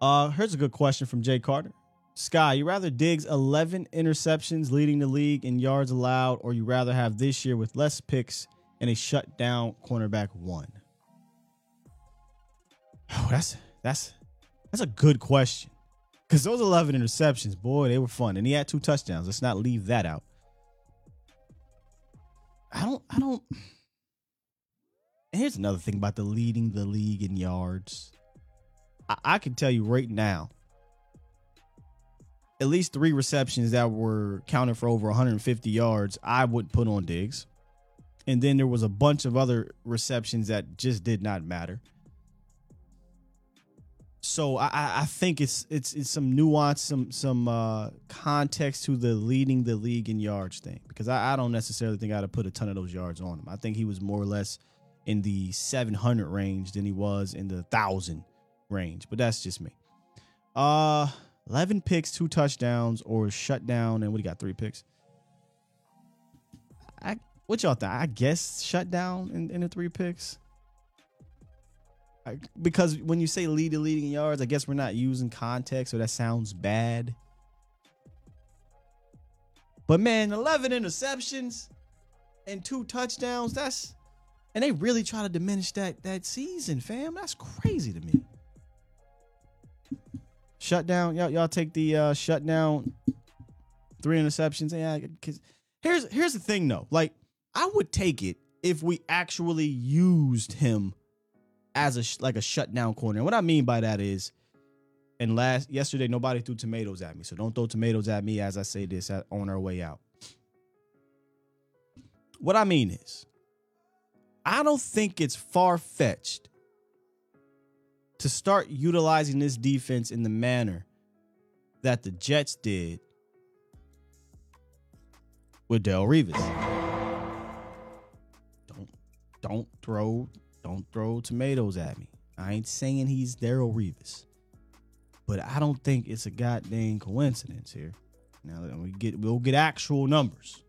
Uh, here's a good question from Jay Carter. Sky, you rather Diggs 11 interceptions leading the league in yards allowed, or you rather have this year with less picks and a shutdown cornerback one? Oh, that's that's that's a good question. Because those 11 interceptions, boy, they were fun. And he had two touchdowns. Let's not leave that out. I don't, I don't. And here's another thing about the leading the league in yards. I, I can tell you right now, at least three receptions that were counted for over 150 yards, I would put on Diggs. And then there was a bunch of other receptions that just did not matter. So I, I think it's it's it's some nuance, some some uh, context to the leading the league in yards thing because I, I don't necessarily think I'd have put a ton of those yards on him. I think he was more or less in the 700 range than he was in the thousand range, but that's just me. Uh, 11 picks, two touchdowns, or shut down, and do got? Three picks. I what y'all think? I guess shut down in, in the three picks. I, because when you say lead leading yards, I guess we're not using context, so that sounds bad. But man, 11 interceptions and two touchdowns, that's and they really try to diminish that that season, fam. That's crazy to me. Shut down, y'all, y'all take the uh shut down three interceptions. Yeah, cause here's here's the thing though. Like, I would take it if we actually used him as a like a shutdown corner. And what I mean by that is, and last yesterday nobody threw tomatoes at me, so don't throw tomatoes at me as I say this on our way out. What I mean is, I don't think it's far fetched to start utilizing this defense in the manner that the Jets did with Darrelle Revis. Don't don't throw don't throw tomatoes at me. I ain't saying he's Darrelle Revis, but I don't think it's a goddamn coincidence here. Now that we get, we'll get actual numbers.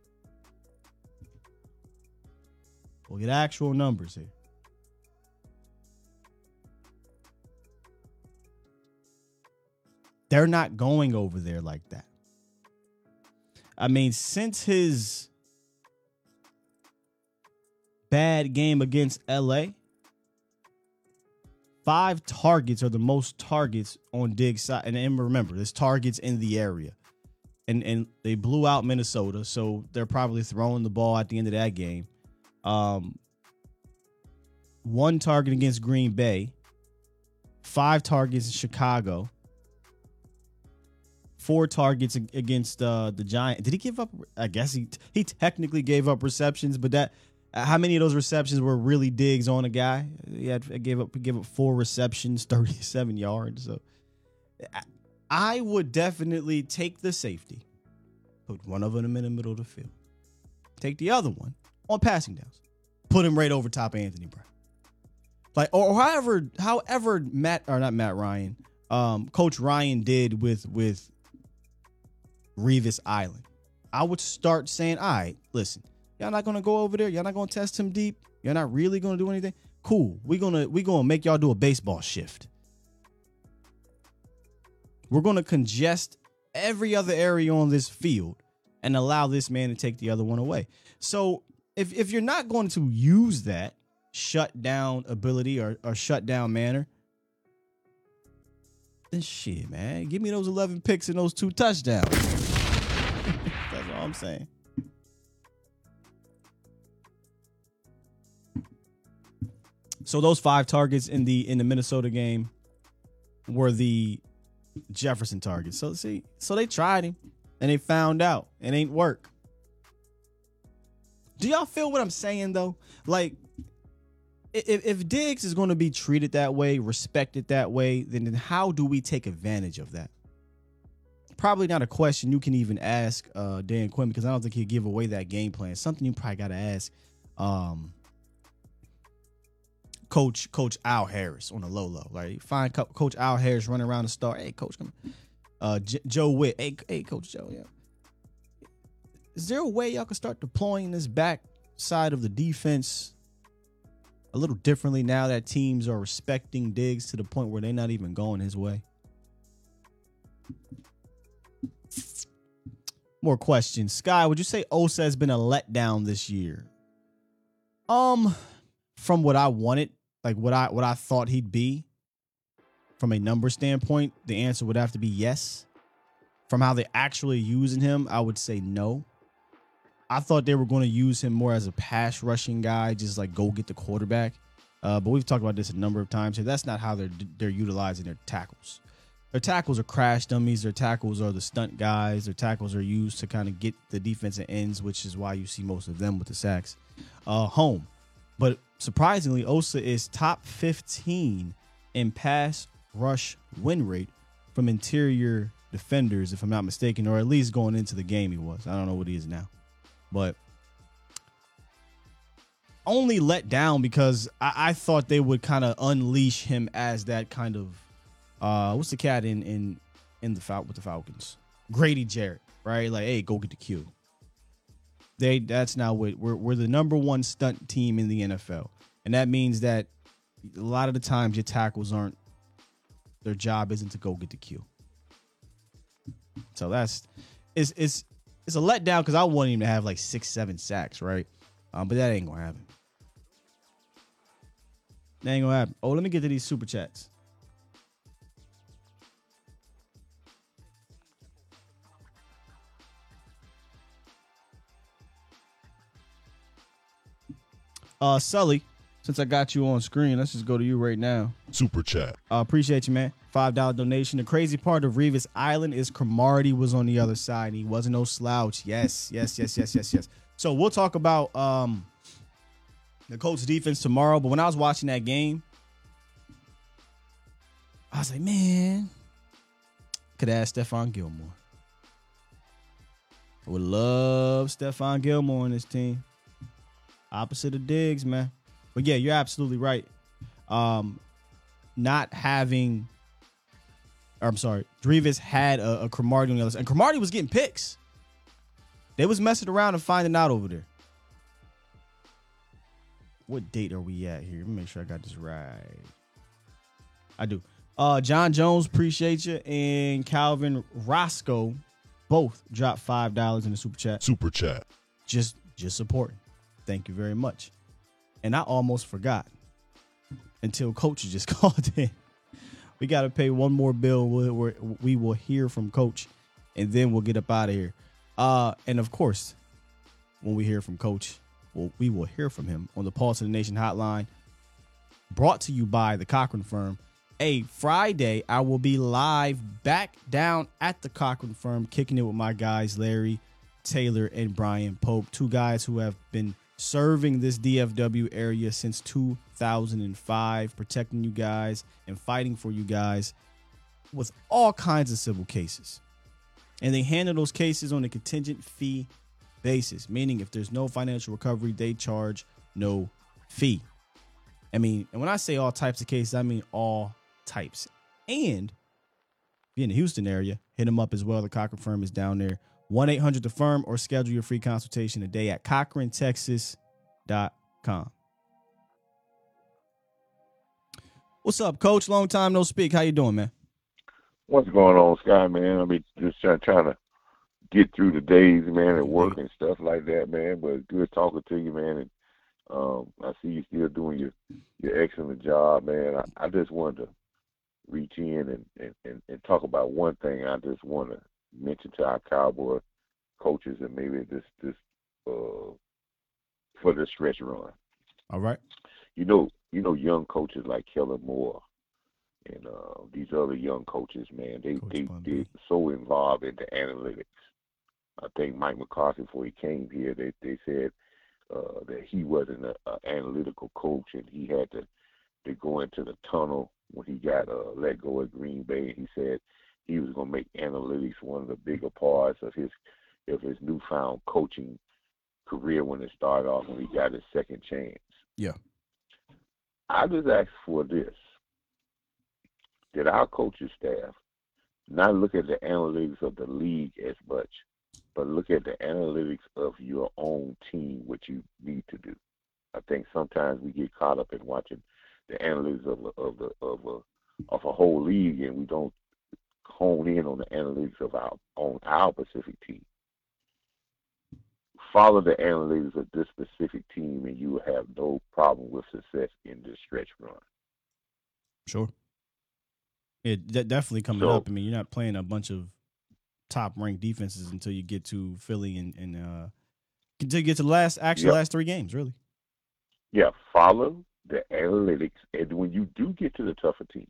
We'll get actual numbers here. They're not going over there like that. I mean, since his bad game against LA, five targets are the most targets on Diggs side. And, remember, there's targets in the area. And and they blew out Minnesota, so they're probably throwing the ball at the end of that game. Um, one target against Green Bay, five targets in Chicago, four targets against uh, the Giant. Did he give up? I guess he he technically gave up receptions, but that how many of those receptions were really Diggs on a guy? He had gave up gave up four receptions, thirty seven yards. So I would definitely take the safety, put one of them in the middle of the field, take the other one on passing downs, put him right over top of Anthony Brown. Like or however however Matt or not Matt Ryan, um, Coach Ryan did with with Revis Island. I would start saying, all right, listen, y'all not gonna go over there, y'all not gonna test him deep, you're not really gonna do anything. Cool. We're gonna we're gonna make y'all do a baseball shift. We're gonna congest every other area on this field and allow this man to take the other one away. So if if you're not going to use that shut down ability or, or shut down manner, then shit, man. Give me those 11 picks and those two touchdowns. That's all I'm saying. So those five targets in the in the Minnesota game were the Jefferson targets. So see, so they tried him and they found out it ain't work. Do y'all feel what I'm saying though? Like if, if Diggs is going to be treated that way, respected that way, then, how do we take advantage of that? Probably not a question you can even ask uh, Dan Quinn because I don't think he'd give away that game plan. Something you probably got to ask um, Coach Coach Al Harris on the low low. Like find Co- Coach Al Harris running around the star. Hey, Coach, come. Uh, J- Joe Whitt. Hey, hey, Coach Joe. Yeah. Is there a way y'all can start deploying this back side of the defense a little differently now that teams are respecting Diggs to the point where they're not even going his way? More questions. Sky, would you say Osa has been a letdown this year? Um, from what I wanted, like what I what I thought he'd be, from a number standpoint, the answer would have to be yes. From how they're actually using him, I would say no. I thought they were going to use him more as a pass rushing guy, just like go get the quarterback. Uh, but we've talked about this a number of times here. That's not how they're they're utilizing their tackles. Their tackles are crash dummies. Their tackles are the stunt guys. Their tackles are used to kind of get the defensive ends, which is why you see most of them with the sacks uh, home. But surprisingly, Osa is top 15 in pass rush win rate from interior defenders, if I'm not mistaken, or at least going into the game he was. I don't know what he is now, but only let down because I, I thought they would kind of unleash him as that kind of uh what's the cat in in in the Fal- with the Falcons? Grady Jarrett, right? Like, hey, go get the Q. They that's not what we're we're the number one stunt team in the NFL. And that means that a lot of the times your tackles aren't their job isn't to go get the Q. So that's it's it's it's a letdown because I want him to have like six, seven sacks, right? Um, but that ain't gonna happen. That ain't gonna happen. Oh, let me get to these super chats. Uh, Sully, since I got you on screen, let's just go to you right now. Super chat. Uh, appreciate you, man. Five dollar donation. The crazy part of Revis Island is Cromartie was on the other side. He wasn't no slouch. Yes, yes, yes, yes, yes, yes. So we'll talk about um the Colts defense tomorrow. But when I was watching that game, I was like, man, could ask Stephon Gilmore. I would love Stephon Gilmore on this team. Opposite of Diggs, man. But yeah, you're absolutely right. Um, not having, or I'm sorry, Drevis had a, a Cromartie on the other side, and Cromartie was getting picks. They was messing around and finding out over there. What date are we at here? Let me make sure I got this right. I do. Uh, John Jones, appreciate you, and Calvin Roscoe both dropped five dollars in the super chat. Super chat. Just, just supporting. Thank you very much. And I almost forgot until Coach just called in. We got to pay one more bill. We'll, we're, we will hear from Coach, and then we'll get up out of here. Uh, and of course, when we hear from Coach, well, we will hear from him on the Pulse of the Nation hotline, brought to you by the Cochran Firm. A Friday, I will be live back down at the Cochran Firm, kicking it with my guys, Larry Taylor and Brian Pope, two guys who have been serving this DFW area since 2005, protecting you guys and fighting for you guys with all kinds of civil cases. And they handle those cases on a contingent fee basis, meaning if there's no financial recovery, they charge no fee. I mean, and when I say all types of cases, I mean all types. And if you're in the Houston area, hit them up as well. The Cochran firm is down there. 1 800 the firm or schedule your free consultation today at CochranTexas.com. What's up, coach? Long time no speak. How you doing, man? What's going on, Sky, man? I mean, just trying, trying to get through the days, man, at work and stuff like that, man. But good talking to you, man. And um, I see you still doing your your excellent job, man. I, I just wanted to reach in and, and, and, and talk about one thing. I just want to mention to our cowboy coaches and maybe this this uh, for the stretch run. All right. You know, you know, young coaches like Kellen Moore and uh, these other young coaches, man, they they they so involved in the analytics. I think Mike McCarthy, before he came here, they they said uh, that he wasn't an analytical coach and he had to to go into the tunnel when he got uh, let go at Green Bay. He said he was going to make analytics one of the bigger parts of his of his newfound coaching career when it started off when he got his second chance. Yeah. I just ask for this. Did our coaching staff not look at the analytics of the league as much, but look at the analytics of your own team, what you need to do? I think sometimes we get caught up in watching the analytics of a, of the of a of a whole league, and we don't hone in on the analytics of our on our specific team. Follow the analytics of this specific team, and you will have no problem with success in this stretch run. Sure. It de- definitely coming So- up. I mean, you're not playing a bunch of top ranked defenses until you get to Philly and, and uh until you get to the last actual Yep. last three games, really. Yeah, follow the analytics, and when you do get to the tougher teams,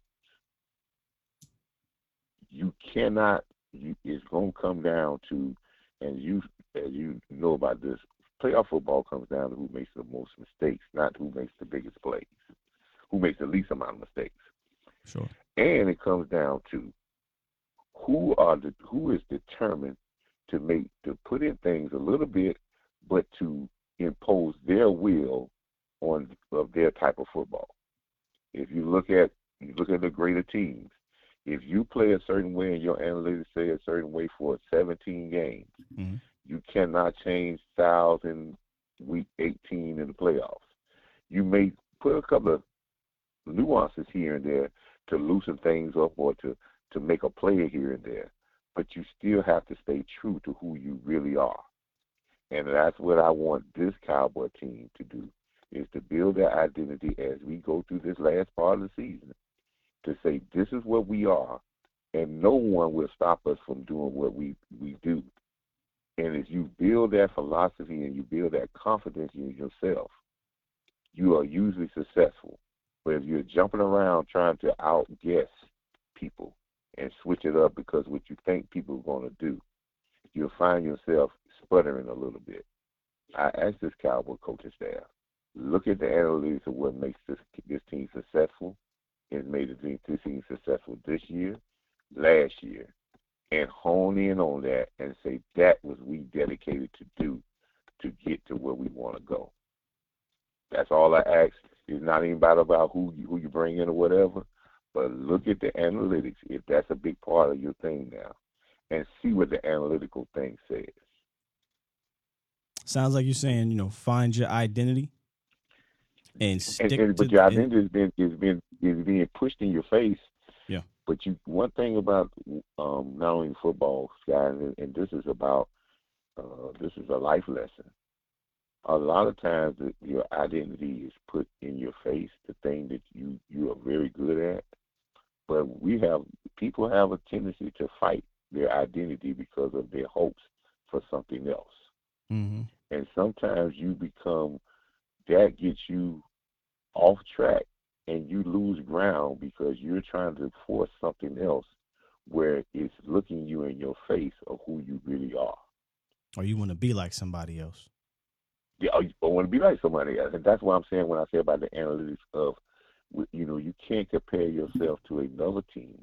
you cannot. You, it's going to come down to, and you as you know about this, playoff football comes down to who makes the most mistakes, not who makes the biggest plays, who makes the least amount of mistakes, Sure. and it comes down to who are the who is determined to make to put in things a little bit, but to impose their will on of their type of football. If you look at you look at the greater teams, if you play a certain way and your analytics say a certain way for 17 games, Mhm. you cannot change styles in week 18 in the playoffs. You may put a couple of nuances here and there to loosen things up or to to make a player here and there, but you still have to stay true to who you really are. And that's what I want this Cowboy team to do is to build their identity as we go through this last part of the season to say this is what we are and no one will stop us from doing what we, we do. And as you build that philosophy and you build that confidence in yourself, you are usually successful. But if you're jumping around trying to outguess people and switch it up because what you think people are going to do, you'll find yourself sputtering a little bit. I asked this Cowboy coaching staff, look at the analytics of what makes this this team successful. It made the Dream this team successful this year, last year, and hone in on that and say that was we dedicated to do to get to where we want to go. That's all I ask. It's not even about about who you, who you bring in or whatever, but look at the analytics if that's a big part of your thing now, and see what the analytical thing says. Sounds like you're saying, you know, find your identity and and, stick and, to but your identity has been is been is being pushed in your face. Yeah. But you one thing about um, not only football, Sky, and, and this is about uh, this is a life lesson. A lot of times, your identity is put in your face, the thing that you you are very good at. But we have people have a tendency to fight their identity because of their hopes for something else Mhm. and sometimes you become that gets you off track and you lose ground because you're trying to force something else where it's looking you in your face of who you really are. or you want to be like somebody else. Yeah, I want to be like somebody else, and that's what I'm saying when I say about the analytics of, you know, you can't compare yourself to another team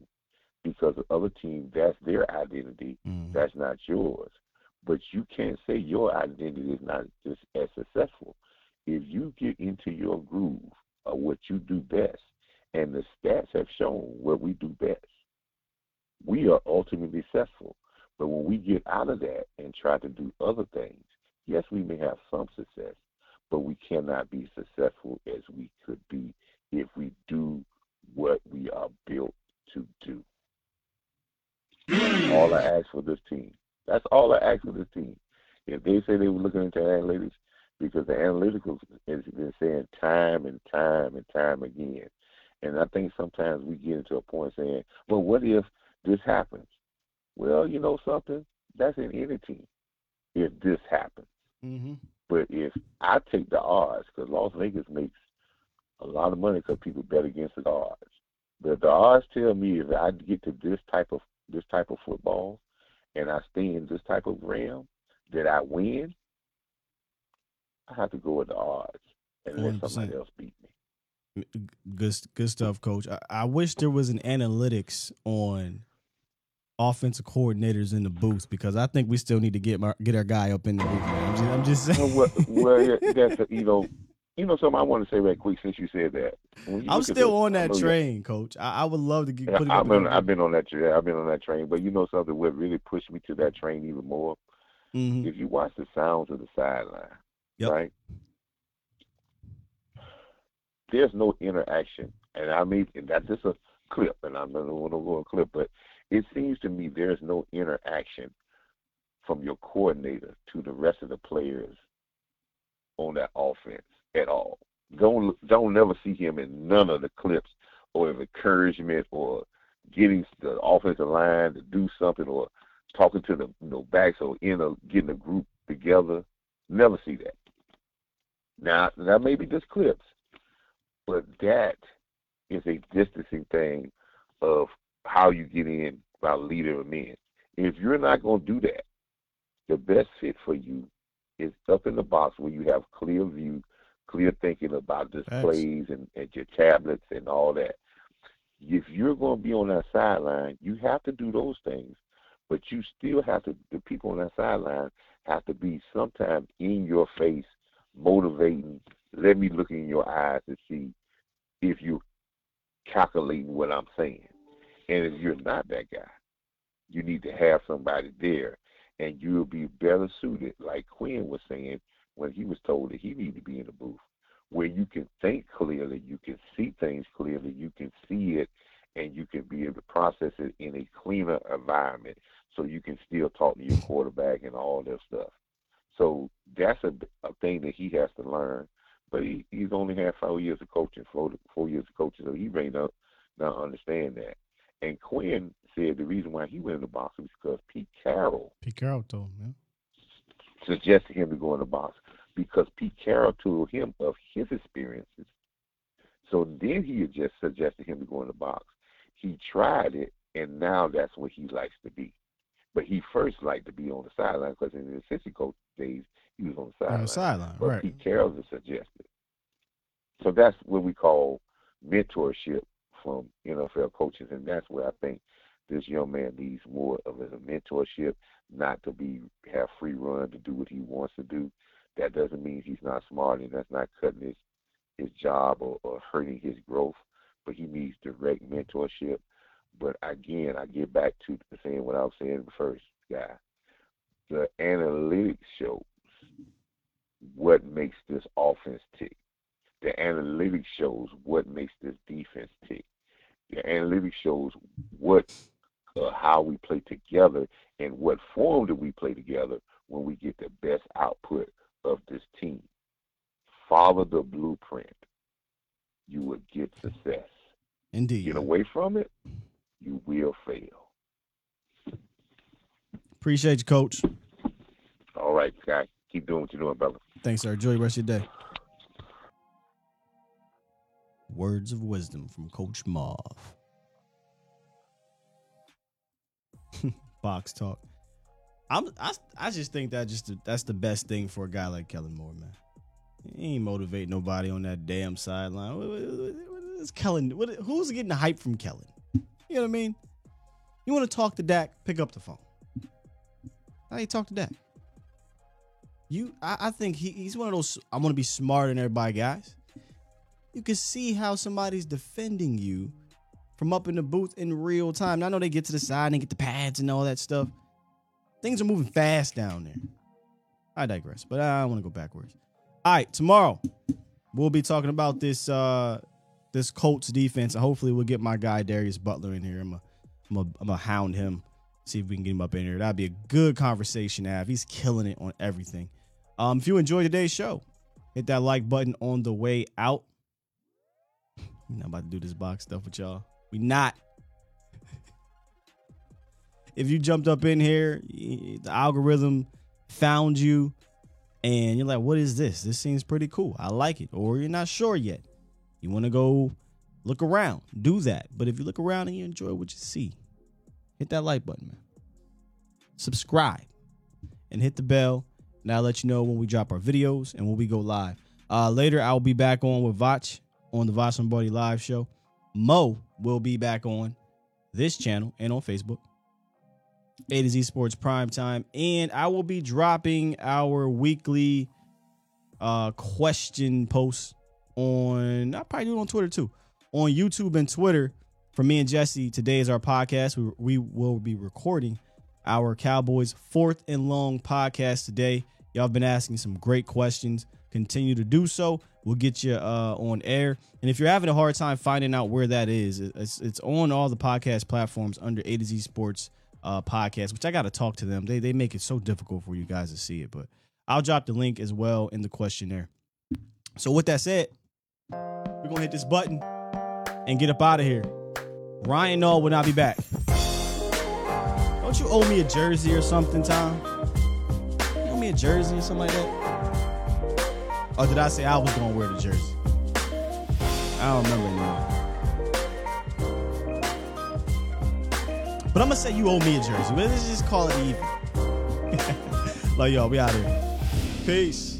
because the other team that's their identity, Mhm. that's not yours. But you can't say your identity is not just as successful. If you get into your groove Uh, what you do best, and the stats have shown what we do best, we are ultimately successful. But when we get out of that and try to do other things, yes, we may have some success, but we cannot be successful as we could be if we do what we are built to do. All I ask for this team. That's all I ask for this team. If they say they were looking into analytics, because the analytical has been saying time and time and time again. And I think sometimes we get into a point saying, well, what if this happens? Well, you know something? That's in any team if this happens. Mm-hmm. But if I take the odds, because Las Vegas makes a lot of money because people bet against the odds. But if the odds tell me if I get to this type of this type of football, and I stay in this type of realm, that I win. I have to go with the odds and let 100%. somebody else beat me. Good, good stuff, coach. I, I wish there was an analytics on offensive coordinators in the booth because I think we still need to get my, get our guy up in the booth. I'm just, I'm just saying. well, well, yeah, that's a, you know, you know something I want to say right quick since you said that. You I'm still on that know that- train, coach. I, I would love to get put. I've been I've been on that train. I've been on that train. But you know something what really pushed me to that train even more? Mhm. If you watch the sounds of the sideline, Yep. right? There's no interaction. And I mean and that's just a clip and I'm not gonna go a clip, but it seems to me there's no interaction from your coordinator to the rest of the players on that offense at all. Don't don't never see him in none of the clips or of encouragement or getting the offensive line to do something or talking to the you know backs or in a getting a group together. Never see that. Now that may be just clips, but that is a distancing thing of how you get in by leader of men. If you're not going to do that, the best fit for you is up in the box where you have clear view, clear thinking about displays and, and your tablets and all that. If you're going to be on that sideline, you have to do those things, but you still have to. The people on that sideline have to be sometimes in your face, motivating. Let me look in your eyes to see if you're calculating what I'm saying. And if you're not that guy, you need to have somebody there, and you'll be better suited, like Quinn was saying when he was told that he needed to be in the booth, where you can think clearly, you can see things clearly, you can see it, and you can be able to process it in a cleaner environment, so you can still talk to your quarterback and all that stuff. So that's a, a thing that he has to learn. But he, he's only had four years of coaching, four, four years of coaching, so he may not not understand that. And Quinn said the reason why he went in the box was because Pete Carroll Pete Carroll told him, suggested him to go in the box because Pete Carroll told him of his experiences. So then he had just suggested him to go in the box. He tried it, and now that's what he likes to be. But he first liked to be on the sideline because in his assistant coach days, he was on the sideline. On the sideline, but right. Pete Carroll has suggested. So that's what we call mentorship from NFL coaches, and that's where I think this young man needs more of as a mentorship, not to be have free run to do what he wants to do. That doesn't mean he's not smart and that's not cutting his his job or, or hurting his growth, but he needs direct mentorship. But again, I get back to saying what I was saying first, guy. The analytics shows what makes this offense tick. The analytics shows what makes this defense tick. The analytics shows what, uh, how we play together and what form do we play together when we get the best output of this team. Follow the blueprint. You will get success. Indeed. Get away from it, you will fail. Appreciate you, coach. All right, guy. Keep doing what you're doing, brother. Thanks, sir. Enjoy the rest of your day. Words of wisdom from Coach Marv. Box talk. I'm I, I just think that just that's the best thing for a guy like Kellen Moore, man. He ain't motivate nobody on that damn sideline. What, what, what, what is Kellen? What, who's getting the hype from Kellen? You know what I mean? You want to talk to Dak? Pick up the phone. How you talk to Dak? You, I, I think he, he's one of those. I want to be smarter than everybody, guys. You can see how somebody's defending you from up in the booth in real time. Now, I know they get to the side and get the pads and all that stuff. Things are moving fast down there. I digress, but I want to go backwards. All right, tomorrow we'll be talking about this uh this Colts defense, and hopefully we'll get my guy Darius Butler in here. I'm a, I'm a, I'm a hound him, see if we can get him up in here. That'd be a good conversation to have. He's killing it on everything. Um, if you enjoyed today's show, hit that like button on the way out. We're not about to do this box stuff with y'all. We not. if you jumped up in here, the algorithm found you, and you're like, "What is this? This seems pretty cool. I like it." Or you're not sure yet. You want to go look around. Do that. But if you look around and you enjoy what you see, hit that like button, man. Subscribe and hit the bell and I'll let you know when we drop our videos and when we go live. Uh, later, I'll be back on with Vach on the Vach and Buddy live show. Mo will be back on this channel and on Facebook. A to Z Sports Prime Time. And I will be dropping our weekly uh question posts on I'll probably do it on Twitter too. On YouTube and Twitter for me and Jesse. Today is our podcast. We, we will be recording our Cowboys fourth and long podcast today. Y'all have been asking some great questions. Continue to do so. We'll get you uh, on air. And if you're having a hard time finding out where that is, it's, it's on all the podcast platforms under A to Z Sports uh, podcast, which I got to talk to them. They, they make it so difficult for you guys to see it, but I'll drop the link as well in the questionnaire. So, with that said, we're to hit this button and get up out of here. Ryan Nall will not be back. Don't you owe me a jersey or something, Tom? You owe me a jersey or something like that? Or did I say I was to wear the jersey? I don't remember anymore. But I'm to say you owe me a jersey. Let's just call it even. like, y'all, we out here. Peace.